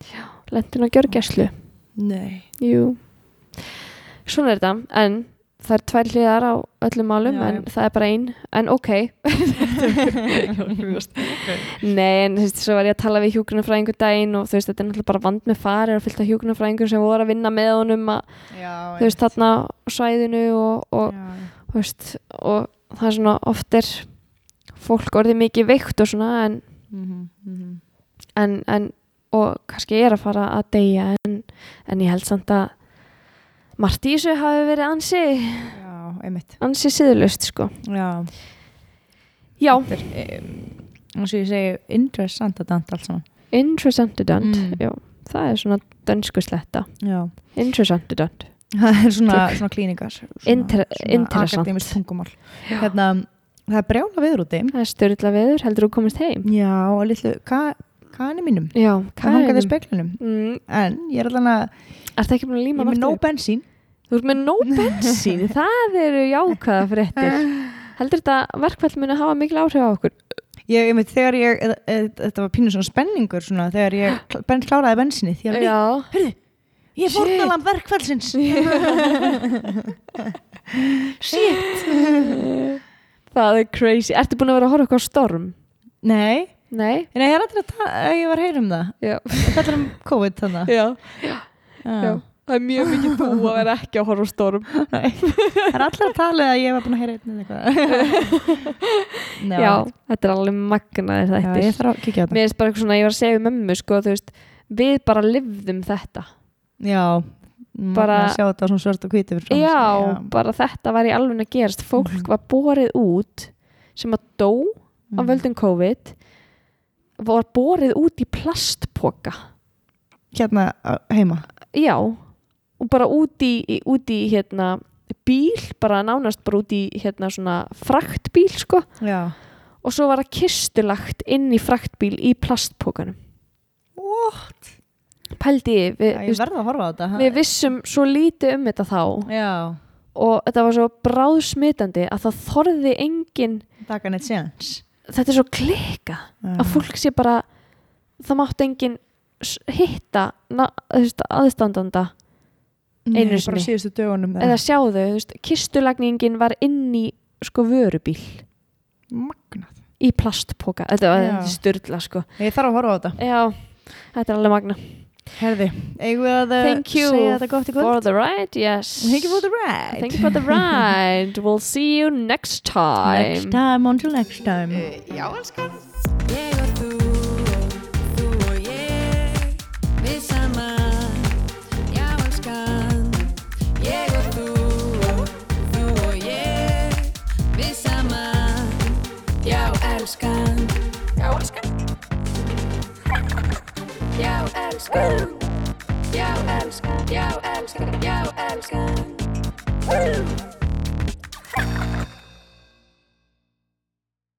Já, lendin á gjörgæslu. nei Jú, svona er þetta, en það er tvær hliðar á öllum málum, Já, en já. það er bara ein, en ok. (laughs) Nei, en þú veist, svo var ég að tala við hjúgrunafræðingur daginn og þú veist, þetta er náttúrulega bara vand með farir og fylgta hjúgrunafræðingur sem voru að vinna með honum að, já, þú veist, þarna svæðinu og, og, þú veist, og það er svona, oft er fólk orðið mikið veikt og svona, en, mhm, mhm. en, en og kannski er að fara að deyja en, en ég held samt að þessu hafi verið ansi já, ansi siðlust sko. Já, já, og ég segi interessant að danta allt saman. Interesantudant Mm. já, það er svona dönsku sletta. Já. Interesantudant (laughs) það er svona, svona klíningar svona, interessant. akademist tungumál. Hérna, það er brjála viður úti. Það er störla veður, heldur þú komist heim? Já, og litlu ka kani mínum. Já, það hangaði er speklinum mm, en ég er allan að er það ekki búin að ég líma er með hann no bensín. Þú ert með no (laughs) bensín? Það eru jákvæða fréttir. (laughs) Heldur þetta verkfall muni hafa mikil áhrif á okkur? Ég, ég veit, þegar ég, e, e, þetta var pínu svona spenningur svona, þegar ég kl- ben, kláraði bensinni því að ég er Shit. fórnalamb verkfallsins. (laughs) Shit það er crazy. Ertu búin að vera að horfa eitthvað á storm? nei, nei, en ég er alltaf að ég var að heyra um það. Já. Það kallar um COVID þannig Já, já, það er mjög mikið þú að vera ekki að horfa á storm. Það er allir að tala að ég var búin að heyra einn eitthvað. Já, þetta er alveg magnaðir já, þetta ég þarf að kíkja á Mér finnst bara eitthvað svona, ég var að segja um mömmu sko, veist, við bara þetta þetta. Já, Bara- bara að sjá þetta svona svört og hvíti fyrir fram Já, bara þetta var í alveg að gerast. Fólk Mhm. var borið út sem að dó af Mhm. völdum COVID var borið út í plastpoka. Hérna heima? Já, og bara út í, út í hérna bíl, bara nánast bara út í hérna svona fraktbíl sko. Já, og svo var það kistulagt inn í fraktbíl í plastpókanum What? Pældi ég, við, Já, ég þetta. við vissum svo lítið um þetta þá. Já, og þetta var svo bráðsmitandi að það þorði engin þetta er svo klika að fólk sé bara það mátti engin hitta aðstandanda einu sinni. eða? Sjáðu, kistulagningin var inn í sko vörubíl Magnað. Í plastpoka, þetta var Já. styrla sko. Ég þarf að horfa á þetta. Já, þetta er alveg magna Herði, eigum við að thank you segja þetta gott í kvöld? for the ride, yes. Thank you for the ride. Thank you for the ride. We'll see you next time. Next time, until next time. Uh, já, elskan. Ég og þú þú og ég Við saman Já, elskan. Ég og þú þú og ég Við saman Já, elskan jou älskar. Jag älskar, jag älskar, jag älskar.